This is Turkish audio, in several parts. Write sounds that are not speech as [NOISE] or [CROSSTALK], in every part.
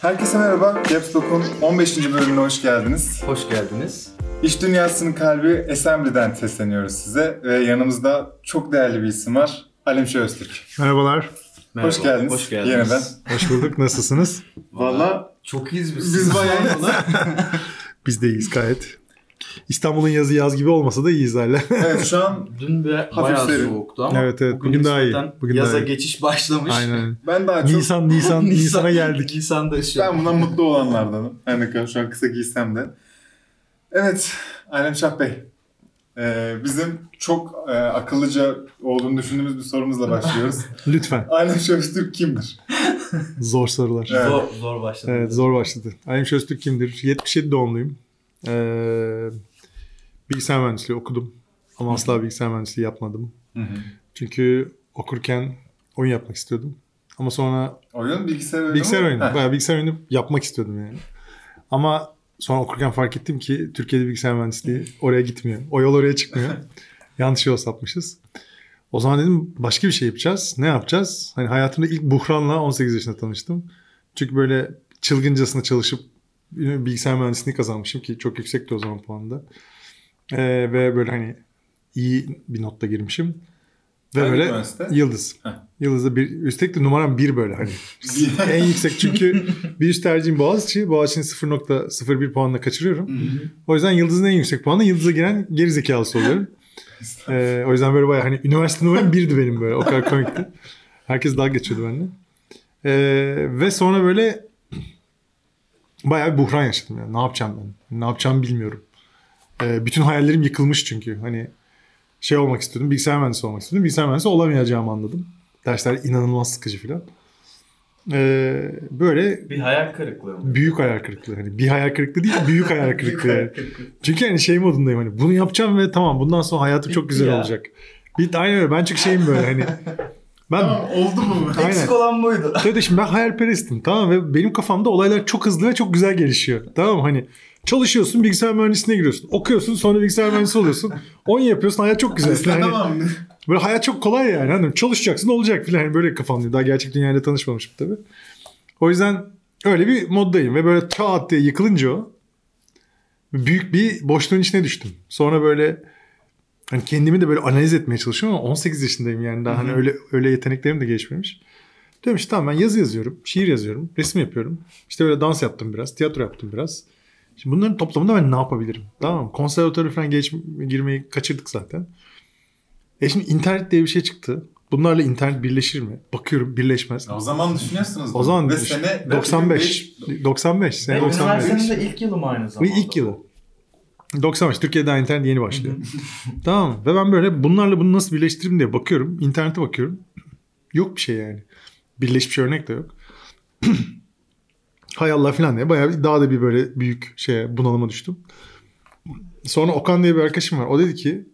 Herkese merhaba. Caps Lock'un 15. bölümüne hoş geldiniz. Hoş geldiniz. İş dünyasının kalbi Assembly'den sesleniyoruz size ve yanımızda çok değerli bir isim var. Alem Öztürk. Merhabalar. Merhaba. Hoş geldiniz. Hoş geldiniz. Yeniden. Hoş bulduk. Nasılsınız? Valla Çok iyiyiz biz. biz bayağı [LAUGHS] Biz de iyiyiz gayet. İstanbul'un yazı yaz gibi olmasa da iyiyiz hala. [LAUGHS] Evet şu an Dün bir bayağı serin. soğuktu ama Evet, evet. Bugün daha iyi. Bugün yaza daha iyi. geçiş başlamış. Aynen. [LAUGHS] ben daha çok Nisan, Nisan, [LAUGHS] Nisan'a geldik. Nisan'da şu ben bundan mutlu olanlardanım. Her ne kadar şu an kısa giysem de. Evet Alem Şah Bey. Ee, bizim çok e, akıllıca olduğunu düşündüğümüz bir sorumuzla başlıyoruz. Lütfen. Alem Şah Öztürk kimdir? Zor sorular. Evet. zor, zor başladı. Evet zor başladı. Alim Şöztürk kimdir? 77 doğumluyum. Ee, bilgisayar mühendisliği okudum. Ama asla bilgisayar mühendisliği yapmadım. Hı hı. Çünkü okurken oyun yapmak istiyordum. Ama sonra Oyun bilgisayar oyunu Bilgisayar mu? oyunu. Heh. Bayağı bilgisayar oyunu yapmak istiyordum yani. Ama sonra okurken fark ettim ki Türkiye'de bilgisayar mühendisliği oraya gitmiyor. O yol oraya çıkmıyor. [LAUGHS] Yanlış yol sapmışız. O zaman dedim başka bir şey yapacağız. Ne yapacağız? Hani hayatımda ilk buhranla 18 yaşında tanıştım. Çünkü böyle çılgıncasına çalışıp bilgisayar mühendisliğini kazanmışım ki çok yüksekti o zaman puanda. Ee, ve böyle hani iyi bir notla girmişim. Ve Hangi böyle üniversite? Yıldız. Heh. Yıldız'da bir, üstelik de numaram bir böyle hani. [LAUGHS] en yüksek çünkü bir üst tercihim Boğaziçi. Boğaziçi'ni 0.01 puanla kaçırıyorum. O yüzden Yıldız'ın en yüksek puanı Yıldız'a giren geri zekalısı oluyorum. Ee, o yüzden böyle bayağı hani üniversite numaram birdi benim böyle. O kadar komikti. Herkes dalga geçiyordu benimle. Ee, ve sonra böyle bayağı bir buhran yaşadım yani. Ne yapacağım ben? Ne yapacağımı bilmiyorum. Ee, bütün hayallerim yıkılmış çünkü. Hani şey olmak istiyordum. Bilgisayar mühendisi olmak istiyordum. Bilgisayar mühendisi olamayacağımı anladım. Dersler inanılmaz sıkıcı filan. Ee, böyle Bir hayal kırıklığı mı? büyük hayal kırıklığı. Hani bir hayal kırıklığı değil, büyük hayal [LAUGHS] kırıklığı. yani. Çünkü hani şey modundayım hani bunu yapacağım ve tamam bundan sonra hayatım çok Bitti güzel ya. olacak. Bir aynen öyle. Ben çünkü şeyim böyle hani [LAUGHS] ben Tamam oldu mu? [LAUGHS] Aynen. Eksik olan buydu. Tabii şimdi ben hayalperestim tamam ve benim kafamda olaylar çok hızlı ve çok güzel gelişiyor. Tamam? Hani çalışıyorsun bilgisayar mühendisliğine giriyorsun. Okuyorsun sonra bilgisayar mühendisi oluyorsun. [LAUGHS] 10 yapıyorsun hayat çok güzel. Falan. Hani tamam. böyle hayat çok kolay yani. Hani çalışacaksın olacak filan. Hani böyle kafamda. Daha gerçek dünyayla tanışmamışım tabii. O yüzden öyle bir moddayım ve böyle çat diye yıkılınca o büyük bir boşluğun içine düştüm. Sonra böyle hani kendimi de böyle analiz etmeye çalışıyorum ama 18 yaşındayım yani daha hani öyle öyle yeteneklerim de gelişmemiş. Diyorum işte tamam ben yazı yazıyorum, şiir yazıyorum, resim yapıyorum. İşte böyle dans yaptım biraz, tiyatro yaptım biraz. Şimdi bunların toplamında ben ne yapabilirim? Tamam mı? Konservatuara falan geç, girmeyi kaçırdık zaten. E şimdi internet diye bir şey çıktı. Bunlarla internet birleşir mi? Bakıyorum birleşmez. O zaman düşünüyorsunuz. O zaman Ve düşün- sene 95. 95. Sene Benim 95. üniversitenin de ilk yılım aynı Ve zamanda. ilk yılı. 95. Türkiye'de internet yeni başlıyor. [LAUGHS] tamam? Ve ben böyle bunlarla bunu nasıl birleştiririm diye bakıyorum. İnternete bakıyorum. Yok bir şey yani. Birleşmiş örnek de yok. [CLEARS THROAT] Hay Allah falan diye bayağı daha da bir böyle büyük şeye bunalıma düştüm. Sonra Okan diye bir arkadaşım var. O dedi ki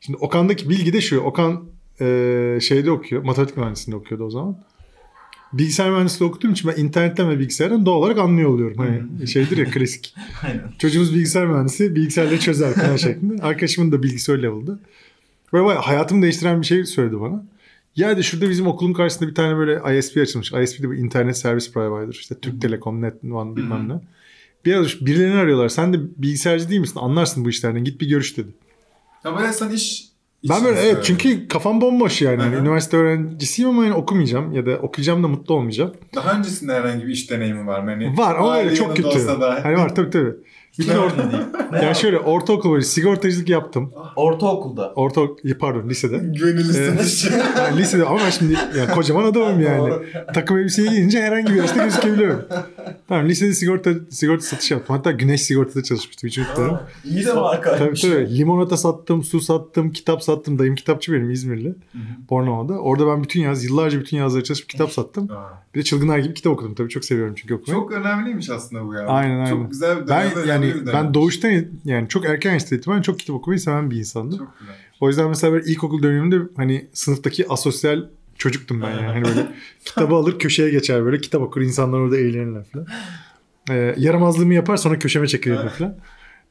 şimdi Okan'daki bilgi de şu. Okan eee, şeyde okuyor. Matematik mühendisliğinde okuyordu o zaman. Bilgisayar mühendisliği okuduğum için ben internetten ve bilgisayardan doğal olarak anlıyor oluyorum. Hani şeydir ya klasik. [LAUGHS] Aynen. Çocuğumuz bilgisayar mühendisi, bilgisayarları çözer falan şeklinde. Arkadaşımın da bilgisi o level'da. Böyle bayağı hayatımı değiştiren bir şey söyledi bana. Ya de şurada bizim okulun karşısında bir tane böyle ISP açılmış. ISP de bir internet servis provider. İşte Türk Telekom, Net One bilmem ne. Bir ara birilerini arıyorlar. Sen de bilgisayarcı değil misin? Anlarsın bu işlerden. Git bir görüş dedi. Ya bayağı sen iş... Ben böyle evet çünkü kafam bomboş yani. Hani Hı hı. üniversite öğrencisiyim ama yani okumayacağım ya da okuyacağım da mutlu olmayacağım. Daha öncesinde herhangi bir iş deneyimi var mı? Hani Var ama öyle çok kötü. Da. Hani var tabii tabii. Bütün orta, yani şöyle ortaokul boyunca sigortacılık yaptım. Ortaokulda. Orta pardon lisede. Güvenilir Ee, [LAUGHS] satışçı. Yani lisede ama ben şimdi yani kocaman adamım [LAUGHS] yani. Takım elbiseye giyince herhangi bir yaşta gözükebiliyorum. Tamam lisede sigorta sigorta satışı yaptım. Hatta güneş sigortada çalışmıştım hiç unutmuyorum. İyi de marka. Tabii tabii. Limonata sattım, su sattım, kitap sattım. Dayım kitapçı benim İzmirli. Bornova'da. Orada ben bütün yaz, yıllarca bütün yazları çalışıp kitap sattım. Bir de çılgınlar gibi kitap okudum. Tabii çok seviyorum çünkü okumayı. Çok önemliymiş aslında bu ya. Aynen, aynen. Çok güzel bir ben dönem, yani dönem. ben doğuştan yani çok erken yaşta itibaren çok kitap okumayı seven bir insandım. Çok güzel. O yüzden mesela böyle ilkokul döneminde hani sınıftaki asosyal çocuktum ben yani. Hani böyle [LAUGHS] kitabı alır köşeye geçer böyle kitap okur insanlar orada eğlenirler falan. Ee, yaramazlığımı yapar sonra köşeme çekilirdim falan.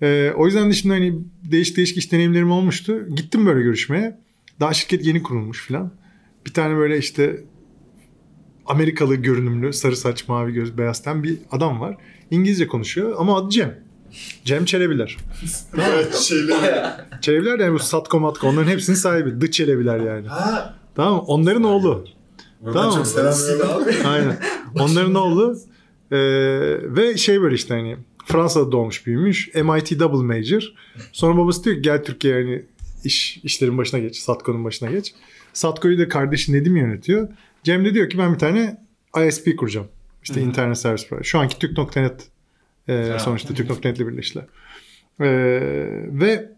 Ee, o yüzden de şimdi hani değişik değişik iş deneyimlerim olmuştu. Gittim böyle görüşmeye. Daha şirket yeni kurulmuş falan. Bir tane böyle işte Amerikalı görünümlü, sarı saç, mavi göz, beyaz ten bir adam var. İngilizce konuşuyor ama adı Cem. Cem Çelebiler. [LAUGHS] Evet. Çelebiler de yani bu Satko Matko onların hepsinin sahibi. The Çelebiler yani. Ha. Tamam mı? Onların oğlu. Tamam. veriyorum. [LAUGHS] Aynen. Onların oğlu. Ee, ve şey böyle işte hani Fransa'da doğmuş büyümüş. MIT double major. Sonra babası diyor ki gel Türkiye'ye hani iş, işlerin başına geç. Satko'nun başına geç. Satko'yu da kardeşi Nedim yönetiyor. Cem de diyor ki ben bir tane ISP kuracağım. İşte internet servis provider. Şu anki Türk.net e, sonuçta Türk.net ile birleştiler. E, ve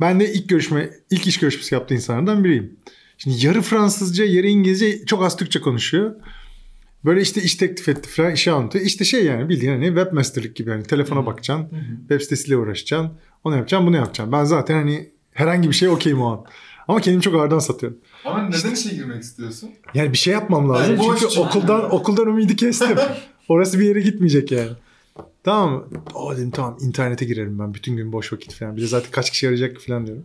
ben de ilk görüşme, ilk iş görüşmesi yaptığı insanlardan biriyim. Şimdi yarı Fransızca, yarı İngilizce, çok az Türkçe konuşuyor. Böyle işte iş teklif etti falan, işi anlatıyor. İşte şey yani bildiğin hani webmasterlık gibi yani telefona bakacaksın, web sitesiyle uğraşacaksın, onu yapacaksın, bunu yapacaksın. Ben zaten hani herhangi bir şey okeyim o an. Ama kendimi çok ağırdan satıyorum. Ama neden işe girmek istiyorsun? Yani bir şey yapmam lazım. Yani çünkü. okuldan okuldan ümidi kestim. [LAUGHS] Orası bir yere gitmeyecek yani. Tamam mı? O dedim tamam internete girerim ben. Bütün gün boş vakit falan. Bir de zaten kaç kişi arayacak falan diyorum.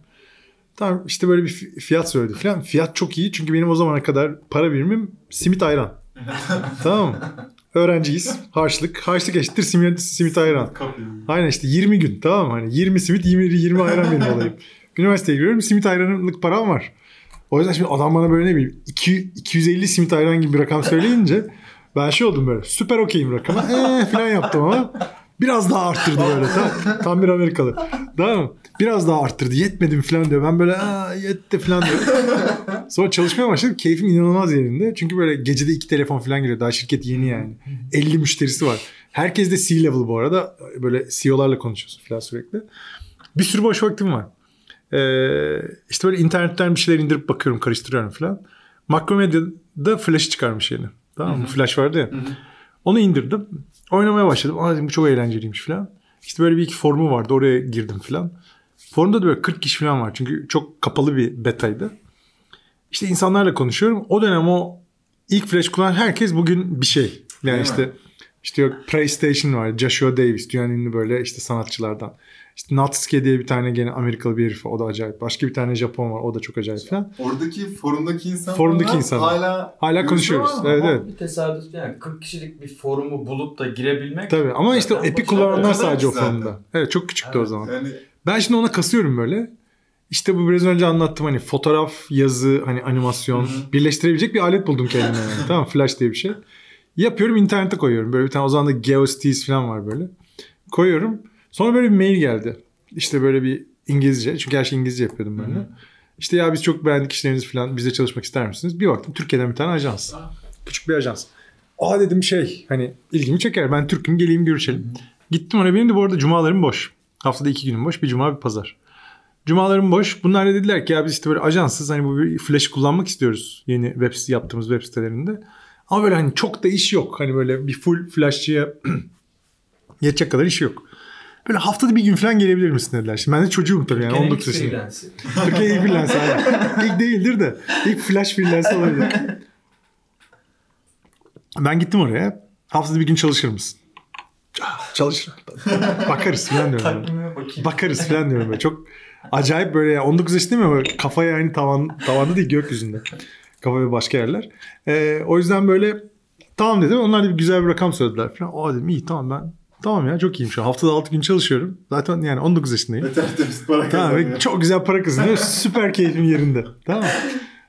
Tamam işte böyle bir fi- fiyat söyledi falan. Fiyat çok iyi çünkü benim o zamana kadar para birimim simit ayran. [LAUGHS] tamam mı? Öğrenciyiz. Harçlık. Harçlık eşittir simit, simit ayran. Aynen işte 20 gün tamam mı? Hani 20 simit 20, 20 ayran benim olayım. Üniversiteye giriyorum simit ayranlık param var. O yüzden şimdi adam bana böyle ne bileyim 2, 250 simit ayran gibi bir rakam söyleyince ben şey oldum böyle süper okeyim rakama eee falan yaptım ama biraz daha arttırdı böyle tam, tam bir Amerikalı. Tamam? Biraz daha arttırdı yetmedi mi falan diyor. Ben böyle Aa, yetti falan diyor. Sonra çalışmaya başladım. Keyfim inanılmaz yerinde. Çünkü böyle gecede iki telefon falan geliyor. Daha şirket yeni yani. 50 müşterisi var. Herkes de C-level bu arada. Böyle CEO'larla konuşuyorsun falan sürekli. Bir sürü boş vaktim var. Ee, işte böyle internetten bir şeyler indirip bakıyorum, karıştırıyorum falan. Makromedya'da Flash'ı çıkarmış yeni. Tamam mı? Flash vardı ya. Onu indirdim. Oynamaya başladım. Aa dedim bu çok eğlenceliymiş falan. İşte böyle bir iki formu vardı. Oraya girdim falan. Forumda da böyle 40 kişi falan var. Çünkü çok kapalı bir betaydı. İşte insanlarla konuşuyorum. O dönem o ilk Flash kullanan herkes bugün bir şey. Yani Değil işte mi? işte yok PlayStation var. Joshua Davis dünyanın ünlü böyle işte sanatçılardan. İşte Natsuki diye bir tane gene Amerikalı bir herif o da acayip. Başka bir tane Japon var o da çok acayip falan. Oradaki forumdaki insanlar Forumdaki insanlar. hala Hala konuşuyoruz. ama Evet evet. Bir tesadüf yani 40 kişilik bir forumu bulup da girebilmek. Tabii ama işte başarılı. kullananlar O sadece o zaten. forumda. Evet çok küçüktü o Evet. zaman. Yani Ben şimdi ona kasıyorum böyle. İşte bu biraz önce anlattım hani fotoğraf, yazı, hani animasyon birleştirebilecek bir alet buldum kendime. Yani. [LAUGHS] tamam Flash diye bir şey. Yapıyorum internete koyuyorum. Böyle bir tane o zaman da GeoCities falan var böyle. Koyuyorum. Sonra böyle bir mail geldi. İşte böyle bir İngilizce. Çünkü her şey İngilizce yapıyordum ben de. İşte ya biz çok beğendik işlerinizi falan. Bize çalışmak ister misiniz? Bir baktım Türkiye'den bir tane ajans. Küçük bir ajans. Aa dedim şey hani ilgimi çeker. Ben Türk'üm geleyim görüşelim. Gittim oraya. Benim de bu arada cumalarım boş. Haftada iki günüm boş. Bir cuma bir pazar. Cumalarım boş. Bunlar da dediler ki ya biz işte böyle ajanssız hani bu bir flash kullanmak istiyoruz. Yeni web sitesi yaptığımız web sitelerinde. Ama böyle hani çok da iş yok. Hani böyle bir full flashçıya [CLEARS THROAT] yetecek kadar iş yok. Böyle haftada bir gün falan gelebilir misin dediler. Şimdi ben de çocuğum tabii yani Türkiye'nin 19 ilk yaşındayım. freelance'i. Türkiye ilk freelance abi. İlk değildir de. ilk flash freelance olabilir. Ben gittim oraya. Haftada bir gün çalışır mısın? Ah, Çalışırım. Bakarız falan diyorum. böyle. Takvime bakayım. Bakarız falan diyorum böyle. Çok acayip böyle ya. 19 yaşındayım ama böyle kafa yani tavan, tavanda değil gökyüzünde. Kafa ve başka yerler. Ee, o yüzden böyle tamam dedim. Onlar da bir güzel bir rakam söylediler falan. Aa dedim iyi tamam ben tamam ya çok iyiyim şu an. Haftada 6 gün çalışıyorum. Zaten yani 19 yaşındayım. ve tertemiz para Tamam ve çok güzel para kazanıyor. [LAUGHS] Süper keyfim yerinde. Tamam.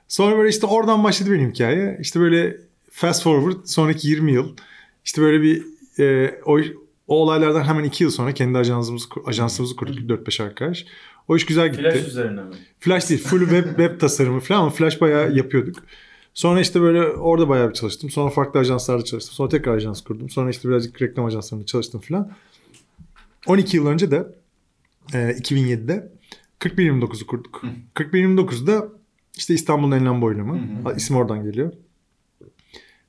Sonra böyle işte oradan başladı benim hikaye. İşte böyle fast forward sonraki 20 yıl. İşte böyle bir e, o, o olaylardan hemen 2 yıl sonra kendi ajansımızı, ajansımızı kurduk 4-5 arkadaş. O iş güzel gitti. Flash üzerine mi? Flash değil full web, web tasarımı falan ama Flash bayağı yapıyorduk. Sonra işte böyle orada bayağı bir çalıştım. Sonra farklı ajanslarda çalıştım. Sonra tekrar ajans kurdum. Sonra işte birazcık reklam ajanslarında çalıştım falan. 12 yıl önce de e, 2007'de 4129'u kurduk. 4129'da işte İstanbul'un enlem boylamı. İsim oradan geliyor.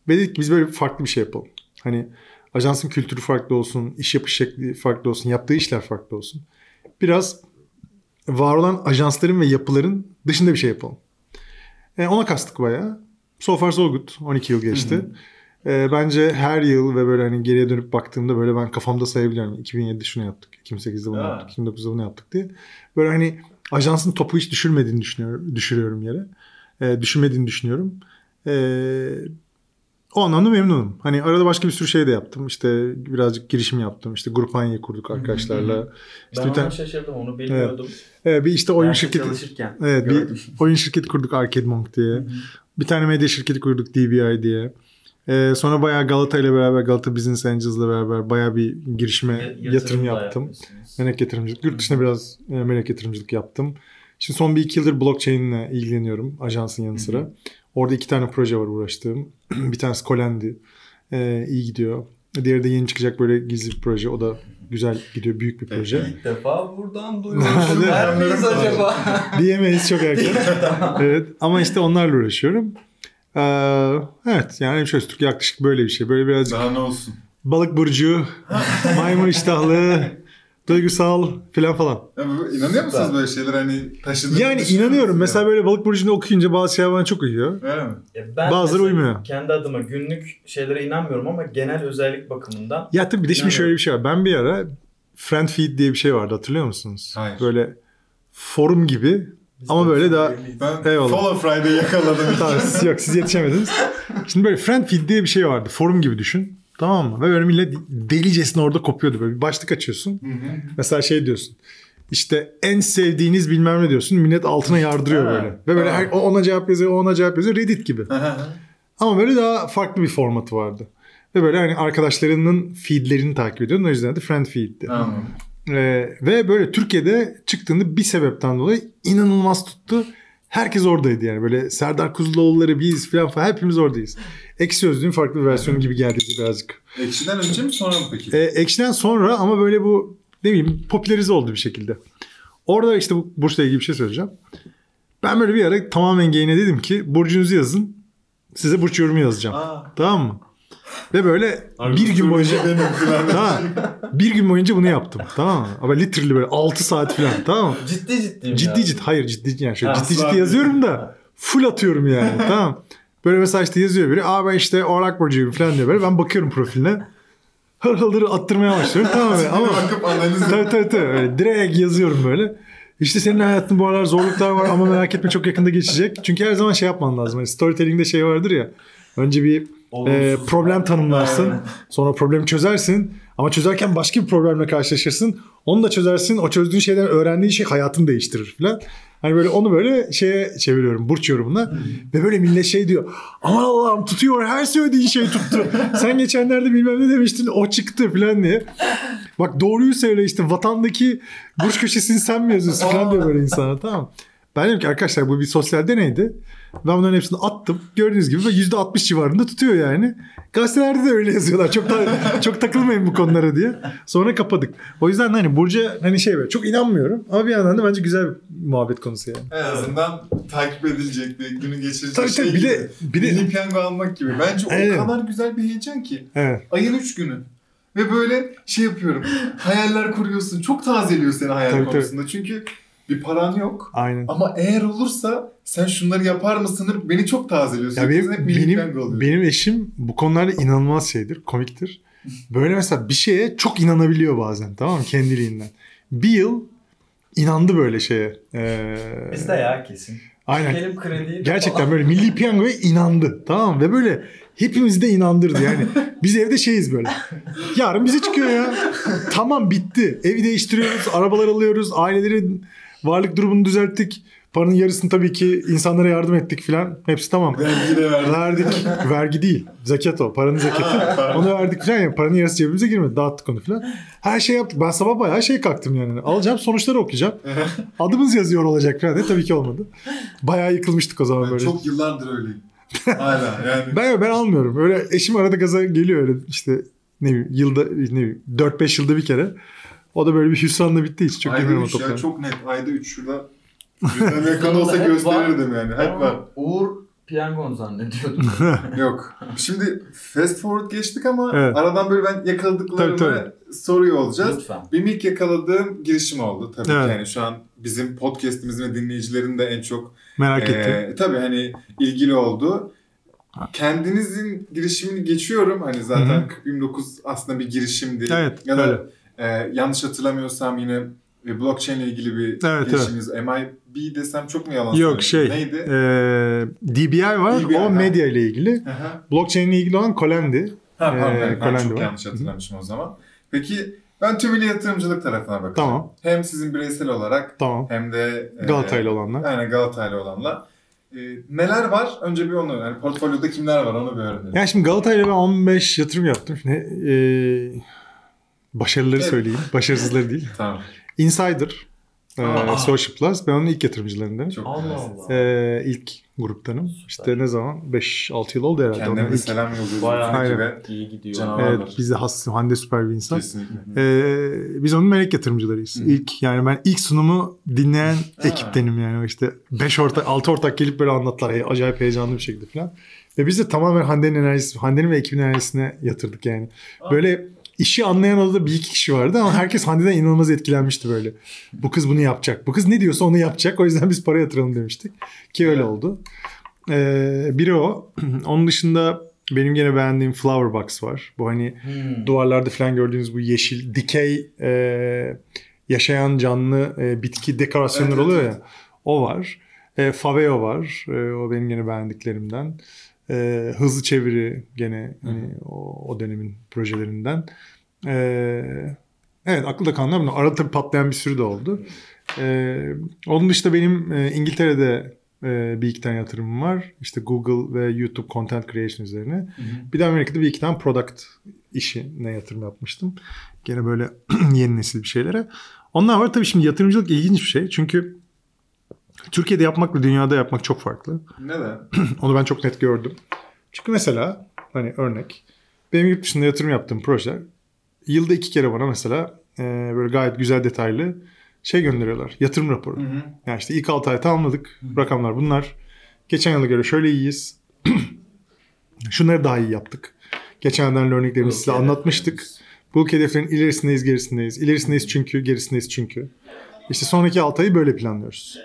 Ve dedik ki biz böyle farklı bir şey yapalım. Hani ajansın kültürü farklı olsun, iş yapış şekli farklı olsun, yaptığı işler farklı olsun. Biraz var olan ajansların ve yapıların dışında bir şey yapalım. E, ona kastık bayağı. So far so good. 12 yıl geçti. e, bence her yıl ve böyle hani geriye dönüp baktığımda böyle ben kafamda sayabiliyorum. 2007'de şunu yaptık, 2008'de bunu Ha. yaptık, 2009'da bunu yaptık diye. Böyle hani ajansın topu hiç düşürmediğini düşünüyorum, düşürüyorum yere. E, düşürmediğini düşünüyorum. E, o anlamda memnunum. Hani arada başka bir sürü şey de yaptım. İşte birazcık girişim yaptım. İşte Grupanya kurduk arkadaşlarla. İşte ben bir tane ona şaşırdım onu bilmiyordum. e, bir işte oyun Derste şirketi çalışırken Evet bir gördüm. oyun şirketi kurduk Arcade Monk diye. Bir tane medya şirketi kurduk DBI diye. Ee, sonra bayağı Galata ile beraber Galata Business Angels'la beraber bayağı bir girişime Ya- yatırım da yaptım. Melek yatırımcılık. Yurt dışında biraz e, melek yatırımcılık yaptım. Şimdi son bir iki yıldır blockchain ile ilgileniyorum ajansın yanı sıra. Orada iki tane proje var uğraştığım. [CLEARS THROAT] bir tanesi Colendi. Ee, iyi gidiyor. Diğeri de yeni çıkacak böyle gizli bir proje. O da güzel gidiyor. Büyük bir proje. İlk defa buradan [LAUGHS] duyuyoruz. Ver miyiz acaba? [LAUGHS] Diyemeyiz çok erken. [LAUGHS] evet ama işte onlarla uğraşıyorum. Ee, evet yani şöyle Türk yaklaşık böyle bir şey. Böyle birazcık Daha ne olsun. balık burcu, maymun iştahlı, duygusal filan falan. Ya inanıyor musunuz böyle şeyler hani taşıdığını Yani inanıyorum. musunuz Mesela ya? böyle balık burcunu okuyunca bazı şeyler bana çok uyuyor. Öyle mi? Ya ben Bazıları mesela uymuyor. Kendi adıma günlük şeylere inanmıyorum ama genel özellik bakımından Ya tabii bir de şimdi şöyle bir şey var. Ben bir ara Friend Feed diye bir şey vardı hatırlıyor musunuz? Hayır. Böyle forum gibi biz Ama böyle daha-. Ben [LAUGHS] Eyvallah. Follow Friday yakaladım. [LAUGHS] Tamam, siz, yok siz yetişemediniz. Şimdi böyle friend feed diye bir şey vardı. Forum gibi düşün. Tamam mı? Ve böyle millet delicesine orada kopuyordu. Böyle bir başlık açıyorsun. Hı hı. Mesela şey diyorsun. İşte en sevdiğiniz bilmem ne diyorsun. Millet altına yardırıyor Ha, böyle. Ve böyle ha. her, ona cevap yazıyor, ona cevap yazıyor. Reddit gibi. Hı. Ama böyle daha farklı bir formatı vardı. Ve böyle hani arkadaşlarının feedlerini takip ediyordun. O yüzden de friend. Anladım. Ee, ve böyle Türkiye'de çıktığında bir sebepten dolayı inanılmaz tuttu. Herkes oradaydı yani. Böyle Serdar Kuzuloğulları biz falan falan hepimiz oradayız. Ekşi Sözlüğün farklı bir versiyonu gibi geldi birazcık. Ekşiden önce mi sonra mı peki? Ee, Ekşi'den sonra ama böyle bu ne bileyim popülerize oldu bir şekilde. Orada işte bu Burç'la ilgili bir şey söyleyeceğim. Ben böyle bir ara tamamen gayne dedim ki burcunuzu yazın. Size burç yorumu yazacağım. Aa. Tamam mı? Ve böyle bir gün boyunca [LAUGHS] tamam. Bir gün boyunca bunu yaptım. Tamam mı? Ama literally böyle 6 saat falan. Tamam mı? Ciddi ciddiyim Ciddi ya. ciddi. Hayır ciddi yani şöyle Ha, ciddi ciddi asla yazıyorum da full atıyorum yani. [LAUGHS] tamam. Böyle mesela işte yazıyor biri. Aa ben işte Oğlak Burcu'yum falan diyor böyle. Ben bakıyorum profiline. Hır hır hır attırmaya başlıyorum. tamam mı? Ama bakıp analiz tabii tabii tabii. Öyle direkt yazıyorum böyle. İşte senin hayatın bu aralar zorluklar var ama merak etme çok yakında geçecek. Çünkü her zaman şey yapman lazım. Hani storytelling'de şey vardır ya. Önce bir e, problem tanımlarsın. Aynen. Sonra problemi çözersin. Ama çözerken başka bir problemle karşılaşırsın. Onu da çözersin. O çözdüğün şeyden öğrendiğin şey hayatını değiştirir falan. Hani böyle onu böyle şeye çeviriyorum. Burç yorumuna. Ve böyle millet şey diyor. Aman Allah'ım tutuyor. Her söylediğin şey tuttu. Sen geçenlerde bilmem ne demiştin. O çıktı falan diye. Bak doğruyu söyle işte vatandaki burç köşesini sen mi yazıyorsun falan diyor böyle insana tamam? Ben dedim ki arkadaşlar bu bir sosyal deneydi. Ben bunların hepsini attım. Gördüğünüz gibi ve %60 civarında tutuyor yani. Gazetelerde de öyle yazıyorlar. Çok da, [LAUGHS] çok takılmayın bu konulara diye. Sonra kapadık. O yüzden hani Burcu'ya hani şey böyle çok inanmıyorum. Ama bir yandan da bence güzel bir muhabbet konusu yani. En azından takip edilecek bir günü geçirecek Tabii şey tabii bir gibi. de bir de Milli piyango almak gibi. Bence Evet. o kadar güzel bir heyecan ki. evet. Ayın 3 günü. Ve böyle şey yapıyorum. hayaller kuruyorsun. Çok tazeliyor seni hayal Tabii, tabii. konusunda. Çünkü bir paran yok. Aynen. Ama eğer olursa sen şunları yapar mısın? Beni çok tazeliyorsun. Ya Hep benim, piyango benim, benim eşim bu konularda inanılmaz şeydir, komiktir. Böyle mesela bir şeye çok inanabiliyor bazen tamam mı kendiliğinden. Bir yıl inandı böyle şeye. Ee, Bizde ya kesin. Aynen. Çekelim krediyi. Gerçekten falan. böyle milli piyangoya inandı tamam? Ve böyle hepimizi de inandırdı yani. Biz evde şeyiz böyle. Yarın bize çıkıyor ya. Tamam bitti. Evi değiştiriyoruz, arabalar alıyoruz, ailelerin varlık durumunu düzelttik. Paranın yarısını tabii ki insanlara yardım ettik filan. Hepsi tamam. Vergi de verdim. Verdik. Vergi değil. Zekat o. Paranın zekatı. Onu verdik falan ya. Paranın yarısı cebimize girmedi. Dağıttık onu falan. Her şey yaptık. Ben sabah bayağı şey kalktım yani. Alacağım sonuçları okuyacağım. [LAUGHS] Adımız yazıyor olacak falan diye. Tabii ki olmadı. Bayağı yıkılmıştık o zaman Ben böyle. çok yıllardır öyleyim. Hala yani. [LAUGHS] Ben ben almıyorum. Öyle eşim arada gaza geliyor öyle işte ne bileyim yılda ne bileyim 4-5 yılda bir kere. O da böyle bir hüsranla bitti hiç. Çok Ayda girmiyorum o 3 ya çok net. Ayda 3 şurada. [LAUGHS] Yüzden yakın olsa gösterirdim yani. Hep var. Uğur piyangon zannediyordum. [LAUGHS] Yok. Şimdi fast forward geçtik ama Evet. aradan böyle ben yakaladıklarımı Tabii, soruyor olacağız. Lütfen. Benim ilk yakaladığım girişim oldu tabii Evet. ki. Yani şu an bizim podcast'imizin ve dinleyicilerin de en çok Merak e, tabii hani ilgili oldu. kendinizin girişimini geçiyorum. Hani zaten 29 aslında bir girişimdi. Evet, Ya da öyle. E, yanlış hatırlamıyorsam yine e, blockchain ile ilgili bir Evet, girişiminiz. MIB desem çok mu yalan Yok şey Neydi? e, DBI var DBI, o ha. medya ile ilgili. Aha. Blockchain ile ilgili olan Colendi. Ha, pardon, Ee, ben çok var. yanlış hatırlamışım o zaman. Peki ben tümüyle yatırımcılık tarafına bakacağım. Tamam. Hem sizin bireysel olarak Tamam. hem de e, Galata'yla olanlar. Aynen Galata'yla olanla. E, neler var? Önce bir onu, yani portfolyoda kimler var onu bir öğrenelim. Yani şimdi Galata'yla ben 15 yatırım yaptım. Ne, e, başarıları Evet. söyleyeyim. Başarısızları değil. [LAUGHS] Tamam. Insider. E. Social Plus. Ben onun ilk yatırımcılarındanım. Çok Allah. Allah. E, ilk gruptanım. İşte ne zaman? 5-6 yıl oldu herhalde. De ilk- selam yolluyoruz. Bayağı. İyi gidiyor. Evet biz de has, Hande süper bir insan. Kesinlikle. Ee, biz onun melek yatırımcılarıyız. Hı. İlk yani ben ilk sunumu dinleyen ekiptenim yani işte 5 ortak 6 ortak gelip böyle anlattılar Hey, acayip heyecanlı bir şekilde falan. Ve biz de tamamen Hande'nin enerjisi, Hande'nin ve ekibin enerjisine yatırdık yani. Böyle işi anlayan odada bir iki kişi vardı ama herkes Hande'den inanılmaz etkilenmişti böyle. Bu kız bunu yapacak. Bu kız ne diyorsa onu yapacak. O yüzden biz para yatıralım demiştik. Ki öyle oldu. Ee, biri o. [CLEARS THROAT] Onun dışında benim gene beğendiğim Flowerbox var. Bu hani Hmm. duvarlarda falan gördüğünüz bu yeşil dikey e, yaşayan canlı e, bitki dekorasyonları evet, oluyor evet. ya. O var. E, Faveo var. E, o benim gene beğendiklerimden. E, hızlı çeviri gene hani o, o dönemin projelerinden. E, evet akılda kalanlar bunlar. Arada tabii patlayan bir sürü de oldu. E, onun dışında benim e, İngiltere'de e, bir iki tane yatırımım var. İşte Google ve YouTube Content Creation üzerine. Hı hı. Bir de Amerika'da bir iki tane product işine yatırım yapmıştım. Gene böyle [CLEARS THROAT] yeni nesil bir şeylere. Onlar var tabii şimdi yatırımcılık ilginç bir şey. Çünkü Türkiye'de yapmakla dünyada yapmak çok farklı. Neden? [CLEARS THROAT] Onu ben çok net gördüm. Çünkü mesela hani örnek benim yurt dışında yatırım yaptığım proje yılda iki kere bana mesela e, böyle gayet güzel detaylı şey gönderiyorlar. Yatırım raporu. Hı hı. Yani işte ilk 6 ay tamamladık. Rakamlar bunlar. Geçen yıla göre şöyle iyiyiz. [CLEARS THROAT] Şunları daha iyi yaptık. Geçen yıldan örneklerimizi size anlatmıştık. Bu hedeflerin ilerisindeyiz, gerisindeyiz. İlerisindeyiz çünkü, gerisindeyiz çünkü. İşte sonraki 6 ayı böyle planlıyoruz.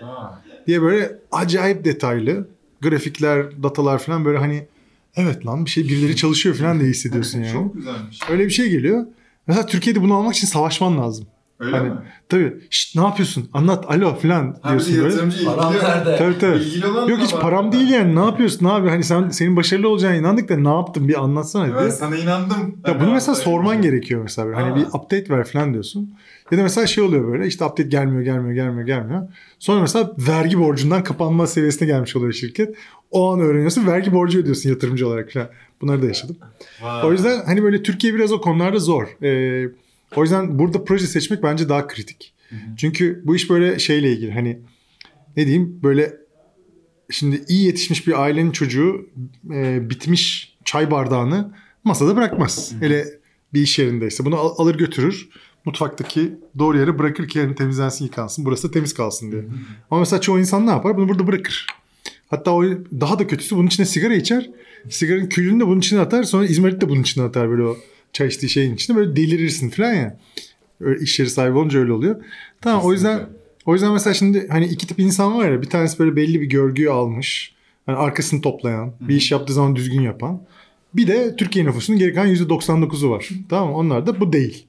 Diye böyle acayip detaylı grafikler, datalar falan böyle hani evet lan bir şey birileri çalışıyor falan diye hissediyorsun [LAUGHS] yani. Çok güzelmiş. Öyle bir şey geliyor. Mesela Türkiye'de bunu almak için savaşman lazım. Öyle Hani, mi? Tabii şşt ne yapıyorsun anlat alo falan Ha, diyorsun de böyle. Param nerede? Tabii tabii. İlgili olan Yok hiç var. param değil yani ne yapıyorsun abi hani sen senin başarılı olacağına inandık da ne yaptın bir anlatsana Ben diye. sana inandım. Ya bunu mesela sorman gerekiyor mesela böyle. Hani Ha. bir update ver falan diyorsun. Ya da mesela şey oluyor böyle işte update gelmiyor gelmiyor gelmiyor gelmiyor. Sonra mesela vergi borcundan kapanma seviyesine gelmiş oluyor şirket. O an öğreniyorsun vergi borcu ödüyorsun yatırımcı olarak falan. Bunları da yaşadım. O yüzden hani böyle Türkiye biraz o konularda zor. Ee, o yüzden burada proje seçmek bence daha kritik. Çünkü bu iş böyle şeyle ilgili hani ne diyeyim böyle şimdi iyi yetişmiş bir ailenin çocuğu e, bitmiş çay bardağını masada bırakmaz. Hele bir iş yerindeyse bunu al- alır götürür mutfaktaki doğru yere bırakır ki yani temizlensin yıkansın burası temiz kalsın diye. Ama mesela çoğu insan ne yapar? Bunu burada bırakır. Hatta o daha da kötüsü bunun içine sigara içer. Sigaranın külünü de bunun içine atar. Sonra izmarit de bunun içine atar böyle o çay içtiği şeyin içine. Böyle delirirsin falan ya. Öyle iş yeri sahibi olunca öyle oluyor. Tamam o yüzden Kesinlikle. o yüzden mesela şimdi hani iki tip insan var ya. Bir tanesi böyle belli bir görgüyü almış. Hani arkasını toplayan. Bir iş yaptığı zaman düzgün yapan. Bir de Türkiye nüfusunun geri kalan %99'u var. Tamam mı? Onlar da bu değil.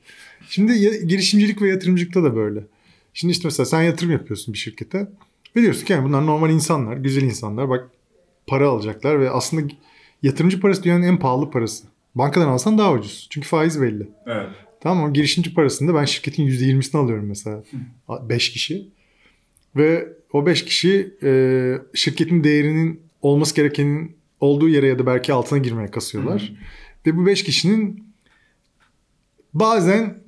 Şimdi girişimcilik ve yatırımcılıkta da böyle. Şimdi işte mesela sen yatırım yapıyorsun bir şirkete. Ve diyorsun ki yani bunlar normal insanlar, güzel insanlar. Bak para alacaklar ve aslında yatırımcı parası dünyanın en pahalı parası. Bankadan alsan daha ucuz. Çünkü faiz belli. Evet. Tamam mı? Girişimci parasında ben şirketin %20'sini alıyorum mesela. 5 kişi. Ve o 5 kişi e, şirketin değerinin olması gerekenin olduğu yere ya da belki altına girmeye kasıyorlar. Ve bu 5 kişinin bazen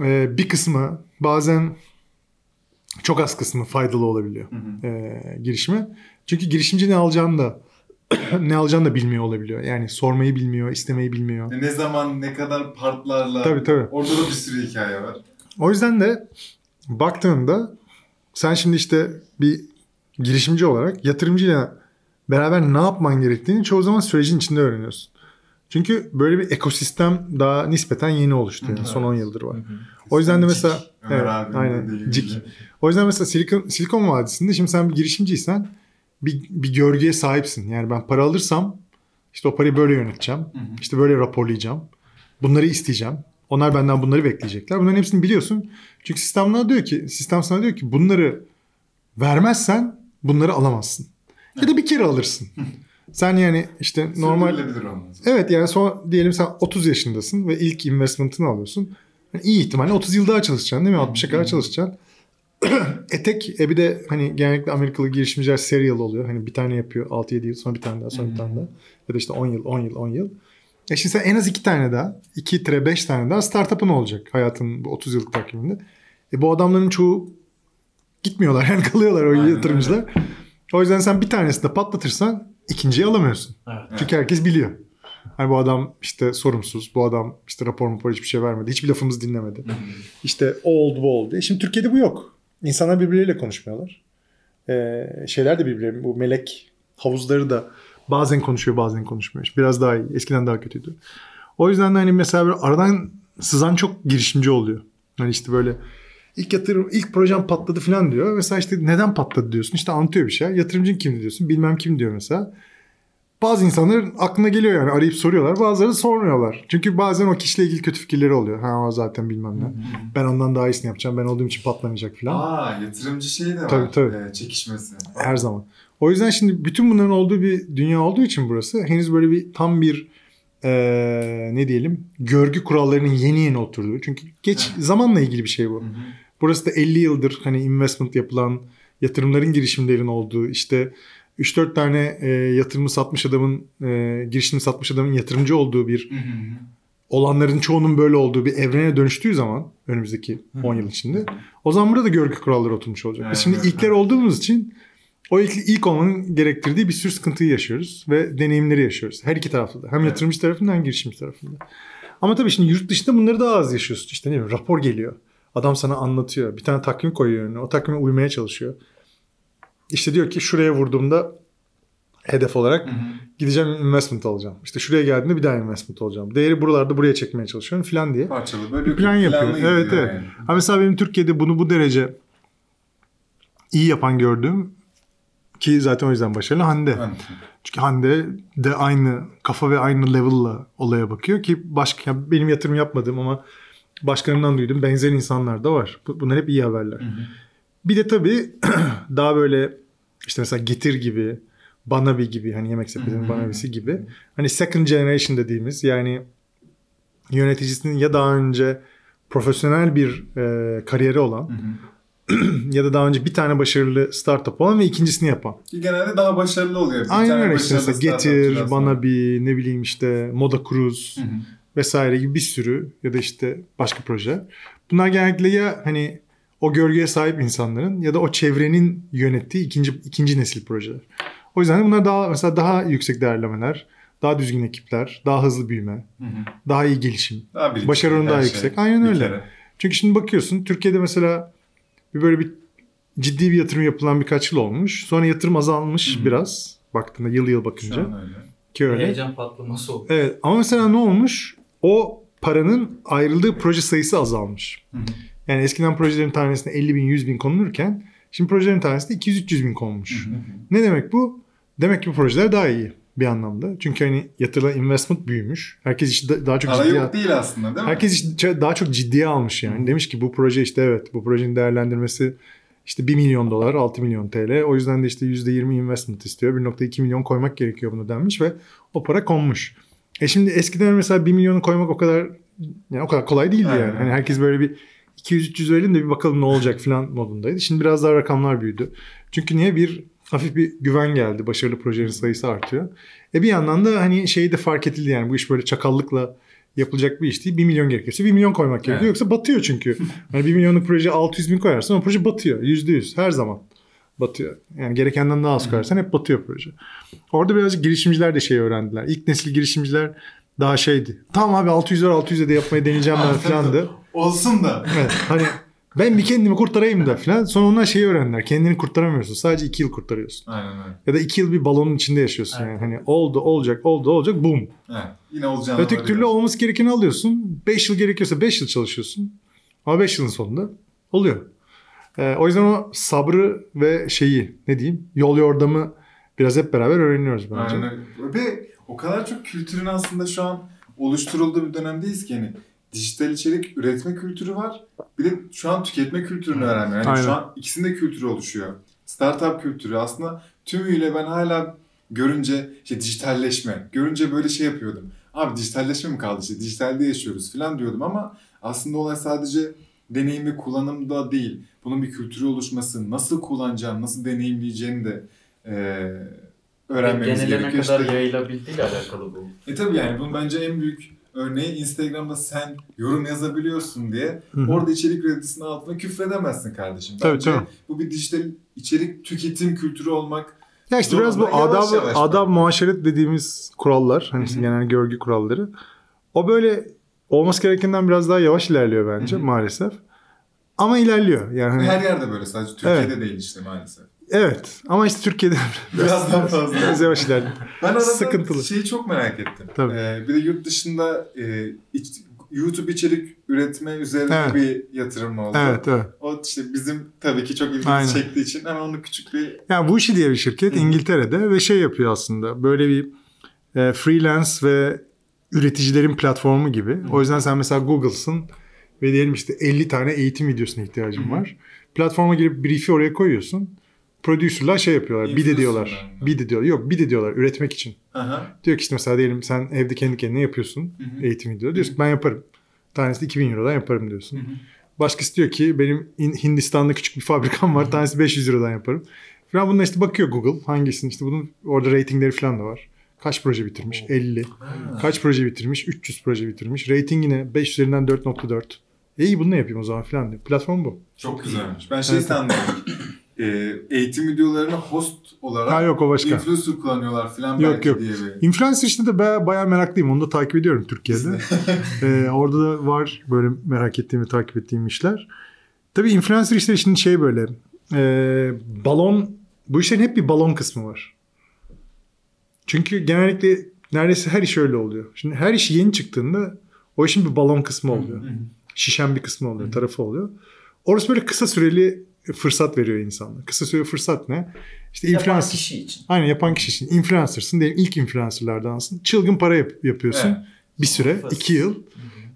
e, bir kısmı bazen çok az kısmı faydalı olabiliyor Hı hı. e, girişime. Çünkü girişimci ne alacağını da [CLEARS THROAT] ne alacağını da bilmiyor olabiliyor. Yani sormayı bilmiyor, istemeyi bilmiyor. Ne zaman, ne kadar partlarla. Tabii tabii. Orada da bir sürü hikaye var. O yüzden de baktığında sen şimdi işte bir girişimci olarak yatırımcıyla beraber ne yapman gerektiğini çoğu zaman sürecin içinde öğreniyorsun. Çünkü böyle bir ekosistem daha nispeten yeni oluştu. Yani. Hı hı. Son 10 yıldır var. O yüzden de mesela Cik, evet, aynen cik. O yüzden mesela Silikon, Silikon Vadisi'nde şimdi sen bir girişimciysen bir, bir görgüye sahipsin. Yani ben para alırsam İşte o parayı böyle yöneteceğim. Hı hı. İşte böyle raporlayacağım. Bunları isteyeceğim. Onlar benden bunları bekleyecekler. Bunların hepsini biliyorsun. Çünkü sistem sana diyor ki, sistem sana diyor ki bunları vermezsen bunları alamazsın. Ya da bir kere alırsın. Sen yani işte normal. Evet yani son diyelim sen 30 yaşındasın ve ilk investment'ını alıyorsun. Yani iyi ihtimalle 30 yıl daha çalışacaksın değil mi? 60'a kadar çalışacaksın. [CLEARS THROAT] e tek e bir de hani genellikle Amerikalı girişimciler serial oluyor. Hani bir tane yapıyor 6-7 yıl sonra bir tane daha sonra bir tane daha. Ya da işte 10 yıl 10 yıl 10 yıl. E şimdi sen en az iki tane daha 2-5 tane daha startup'ın olacak hayatın bu 30 yıllık takviminde. E bu adamların çoğu gitmiyorlar [LAUGHS] yani kalıyorlar o Aynen yatırımcılar. O yüzden sen bir tanesini de patlatırsan ikinciyi alamıyorsun. Evet. Çünkü herkes biliyor. Hani bu adam işte sorumsuz, bu adam işte rapor rapor hiçbir şey vermedi, hiçbir lafımızı dinlemedi. İşte o oldu bu oldu. E şimdi Türkiye'de bu yok. İnsanlar birbirleriyle konuşmuyorlar. Ee, şeyler de birbirleri, bu melek havuzları da bazen konuşuyor bazen konuşmuyor. Biraz daha iyi. Eskiden daha kötüydü. O yüzden de hani mesela böyle aradan sızan çok girişimci oluyor. Hani işte böyle ilk yatırım, ilk projem patladı falan diyor. Mesela işte neden patladı diyorsun. İşte anlatıyor bir şey. Yatırımcın kimdi diyorsun. Bilmem kim diyor mesela. Bazı insanların aklına geliyor yani arayıp soruyorlar. Bazıları sormuyorlar. Çünkü bazen o kişiyle ilgili kötü fikirleri oluyor. Ha o zaten bilmem ne. Ben ondan daha iyisini yapacağım. Ben olduğum için patlamayacak falan. Aa yatırımcı şeyi de var. Tabii, tabii. Ee, çekişmesi. Her zaman. O yüzden şimdi bütün bunların olduğu bir dünya olduğu için burası henüz böyle bir tam bir eee, ne diyelim görgü kurallarının yeni yeni oturduğu. Çünkü geç Evet. zamanla ilgili bir şey bu. Hı hı. Burası da 50 yıldır hani investment yapılan yatırımların girişimlerin olduğu işte 3-4 tane e, yatırımı satmış adamın e, girişimi satmış adamın yatırımcı olduğu bir Hı hı hı. olanların çoğunun böyle olduğu bir evrene dönüştüğü zaman önümüzdeki 10 yıl içinde o zaman burada da görgü kuralları oturmuş olacak. Biz Evet, şimdi evet, ilkler evet. olduğumuz için o ilk, ilk olmanın gerektirdiği bir sürü sıkıntıyı yaşıyoruz ve deneyimleri yaşıyoruz. Her iki tarafta da. Hem Evet. yatırımcı tarafında hem girişimci tarafında. Ama tabii şimdi yurt dışında bunları daha az yaşıyorsun. İşte ne bileyim rapor geliyor. Adam sana anlatıyor. Bir tane takvim koyuyor önüne. O takvime uymaya çalışıyor. İşte diyor ki şuraya vurduğumda hedef olarak Hı hı. gideceğim investment alacağım. İşte şuraya geldiğinde bir daha investment alacağım. Değeri buralarda buraya çekmeye çalışıyorum falan diye. Parçalı böyle Bir plan yapıyor. Evet, evet. yani. Ha mesela benim Türkiye'de bunu bu derece iyi yapan gördüğüm ki zaten o yüzden başarılı Hande. Anladım. Çünkü Hande de aynı kafa ve aynı level'la olaya bakıyor ki başka ya benim yatırım yapmadığım ama başkalarından duydum benzer insanlar da var. Bu- Bunlar hep iyi haberler. Hı hı. Bir de tabii [CLEARS THROAT] daha böyle işte mesela Getir gibi, Banabi gibi hani yemek sepetinin. Banabi'si gibi. Hani second generation dediğimiz yani yöneticisinin ya daha önce profesyonel bir e, kariyeri olan [CLEARS THROAT] ya da daha önce bir tane başarılı startup olan ve ikincisini yapan. Ki genelde daha başarılı oluyor. Bir Aynen öyle işte mesela Getir. Banabi, ne bileyim işte Moda Cruise vesaire gibi bir sürü ya da işte başka proje. Bunlar genellikle ya hani o görgüye sahip insanların ya da o çevrenin yönettiği ikinci ikinci nesil projeler. O yüzden de bunlar daha mesela daha yüksek değerlemeler, daha düzgün ekipler, daha hızlı büyüme, Hı hı. daha iyi gelişim. Daha bilinçli Başarı oranı daha şey. yüksek. Aynen öyle. kere. Çünkü şimdi bakıyorsun Türkiye'de mesela bir böyle bir ciddi bir yatırım yapılan birkaç yıl olmuş. Sonra yatırım azalmış Hı hı. biraz baktığında yıl yıl Şu bakınca an öyle. ki öyle. Heyecan patlaması oldu. Evet ama mesela ne olmuş? O paranın ayrıldığı proje sayısı azalmış. Hı hı. Yani eskiden projelerin tanesine 50 bin 100 bin konulurken şimdi projelerin tanesine 200-300 bin konmuş. Hı hı. Ne demek bu? Demek ki bu projeler daha iyi bir anlamda. Çünkü hani yatırılan investment büyümüş. Herkes işi da- daha çok Ara ciddiye yok değil aslında değil mi? Herkes işte daha çok ciddiye almış yani. Demiş ki bu proje işte evet bu projenin değerlendirmesi işte 1 milyon dolar 6 milyon TL. O yüzden de işte %20 investment istiyor. 1.2 milyon koymak gerekiyor bunu denmiş ve o para konmuş. E şimdi eskiden mesela 1 milyonu koymak o kadar yani o kadar kolay değildi Aynen. yani. Hani herkes böyle bir 200-300 verelim de bir bakalım ne olacak falan modundaydı. Şimdi biraz daha rakamlar büyüdü. Çünkü niye bir hafif bir güven geldi. Başarılı projelerin sayısı artıyor. E bir yandan da hani şeyi de fark edildi yani bu iş böyle çakallıkla yapılacak bir iş değil. 1 milyon gerekirse 1 milyon koymak gerekiyor. Evet. Yoksa batıyor çünkü. Hani 1 milyonluk proje 600 bin koyarsan o proje batıyor. %100 her zaman batıyor. Yani gerekenden daha az koyarsan hep batıyor proje. Orada birazcık girişimciler de şey öğrendiler. İlk nesil girişimciler daha şeydi. Tamam abi 600 var 600'e de yapmayı deneyeceğim ben [LAUGHS] filandı. Olsun da. Evet hani ben bir kendimi kurtarayım da filan. Sonra onlar şeyi öğrendiler. Kendini kurtaramıyorsun. Sadece 2 yıl kurtarıyorsun. Aynen öyle. Ya da 2 yıl bir balonun içinde yaşıyorsun Evet. yani. Hani oldu olacak oldu olacak boom. Evet. Yine olacağını Öteki varıyor. türlü olması gerekeni alıyorsun. 5 yıl gerekiyorsa 5 yıl çalışıyorsun. Ama 5 yılın sonunda oluyor. Ee, o yüzden o sabrı ve şeyi ne diyeyim yol yordamı biraz hep beraber öğreniyoruz bence. Aynen öyle. Ve o kadar çok kültürün aslında şu an oluşturulduğu bir dönemdeyiz ki hani dijital içerik üretme kültürü var. Bir de şu an tüketme kültürünü öğrenme. Yani Aynen. şu an ikisinde kültürü oluşuyor. Startup kültürü aslında tümüyle ben hala görünce işte dijitalleşme, görünce böyle şey yapıyordum. Abi dijitalleşme mi kaldı işte dijitalde yaşıyoruz falan diyordum ama aslında olay sadece deneyim ve kullanımda değil. Bunun bir kültürü oluşması, nasıl kullanacağım, nasıl deneyimleyeceğini de eee öğrenmemiz Genele ne gerekiyor. kadar İşte- yayılabildiğiyle alakalı bu. e tabii yani bunun bence en büyük örneği Instagram'da sen yorum yazabiliyorsun diye Hı hı. orada içerik üreticisinin altına küfredemezsin kardeşim. Tabii, Bence tabii. bu bir dijital içerik tüketim kültürü olmak Ya işte biraz bu adab bak. muaşeret dediğimiz kurallar, hani işte Hı hı. genel görgü kuralları. O böyle olması gerekenden biraz daha yavaş ilerliyor bence Hı hı. maalesef. Ama ilerliyor. Yani hani- her yerde böyle sadece Türkiye'de değil işte maalesef. Evet ama işte Türkiye'de [LAUGHS] Biraz daha fazla. biraz yavaş ilerliyor. Ben arada Sıkıntılı. şeyi çok merak ettim. Tabii. Ee, bir de yurt dışında e, iç- YouTube içerik üretme üzerine Evet. bir yatırım oldu. Evet evet. O işte bizim tabii ki çok ilgimizi Aynen. çektiği için hemen onu küçük bir Yani Wuxi diye bir şirket Hı hı. İngiltere'de ve şey yapıyor aslında. Böyle bir e, freelance ve üreticilerin platformu gibi. O yüzden sen mesela Google'sın ve diyelim işte 50 tane eğitim videosuna ihtiyacın Hı hı. var. Platforma girip brief'i oraya koyuyorsun. Producer'lar şey yapıyorlar. Bid Influencer'lar ediyorlar. mı? Bid ediyorlar. Yok bid ediyorlar üretmek için. Aha. Diyor ki işte mesela diyelim sen evde kendi kendine yapıyorsun Hı hı. eğitim videosu. Diyorsun ki ben yaparım. Tanesi de 2000 Euro'dan yaparım diyorsun. Hı hı. Başkası diyor ki benim İn- Hindistan'da küçük bir fabrikam var. Tanesi 500 Euro'dan yaparım. Falan bununla işte bakıyor Google hangisini işte bunun orada ratingleri falan da var. Kaç proje bitirmiş? 50. Ha. Kaç proje bitirmiş? 300 proje bitirmiş. Rating yine 5 üzerinden 4.4. E iyi bunu ne yapayım o zaman falan diyor. Platform bu. Çok güzelmiş. Ben şey Evet. sandım. E, eğitim videolarını host olarak Ha yok o başka. influencer kullanıyorlar falan Yok, belki yok. diye bir. Influencer işte de baya, bayağı meraklıyım. Onu da takip ediyorum Türkiye'de. Ee, [LAUGHS] orada da var böyle merak ettiğim ve takip ettiğim işler. Tabii influencer işleri şimdi şey böyle e, balon bu işlerin hep bir balon kısmı var. Çünkü genellikle neredeyse her iş öyle oluyor. Şimdi her iş yeni çıktığında o işin bir balon kısmı oluyor. Şişen bir kısmı oluyor, tarafı oluyor. Orası böyle kısa süreli fırsat veriyor insanlara. Kısa süreli fırsat ne? İşte Yapan influencer. kişi için. Aynen yapan kişi için. Influencer'sın diyelim ilk influencer'lardansın. Çılgın para yap- yapıyorsun. Evet. Bir süre, Fıs. iki yıl.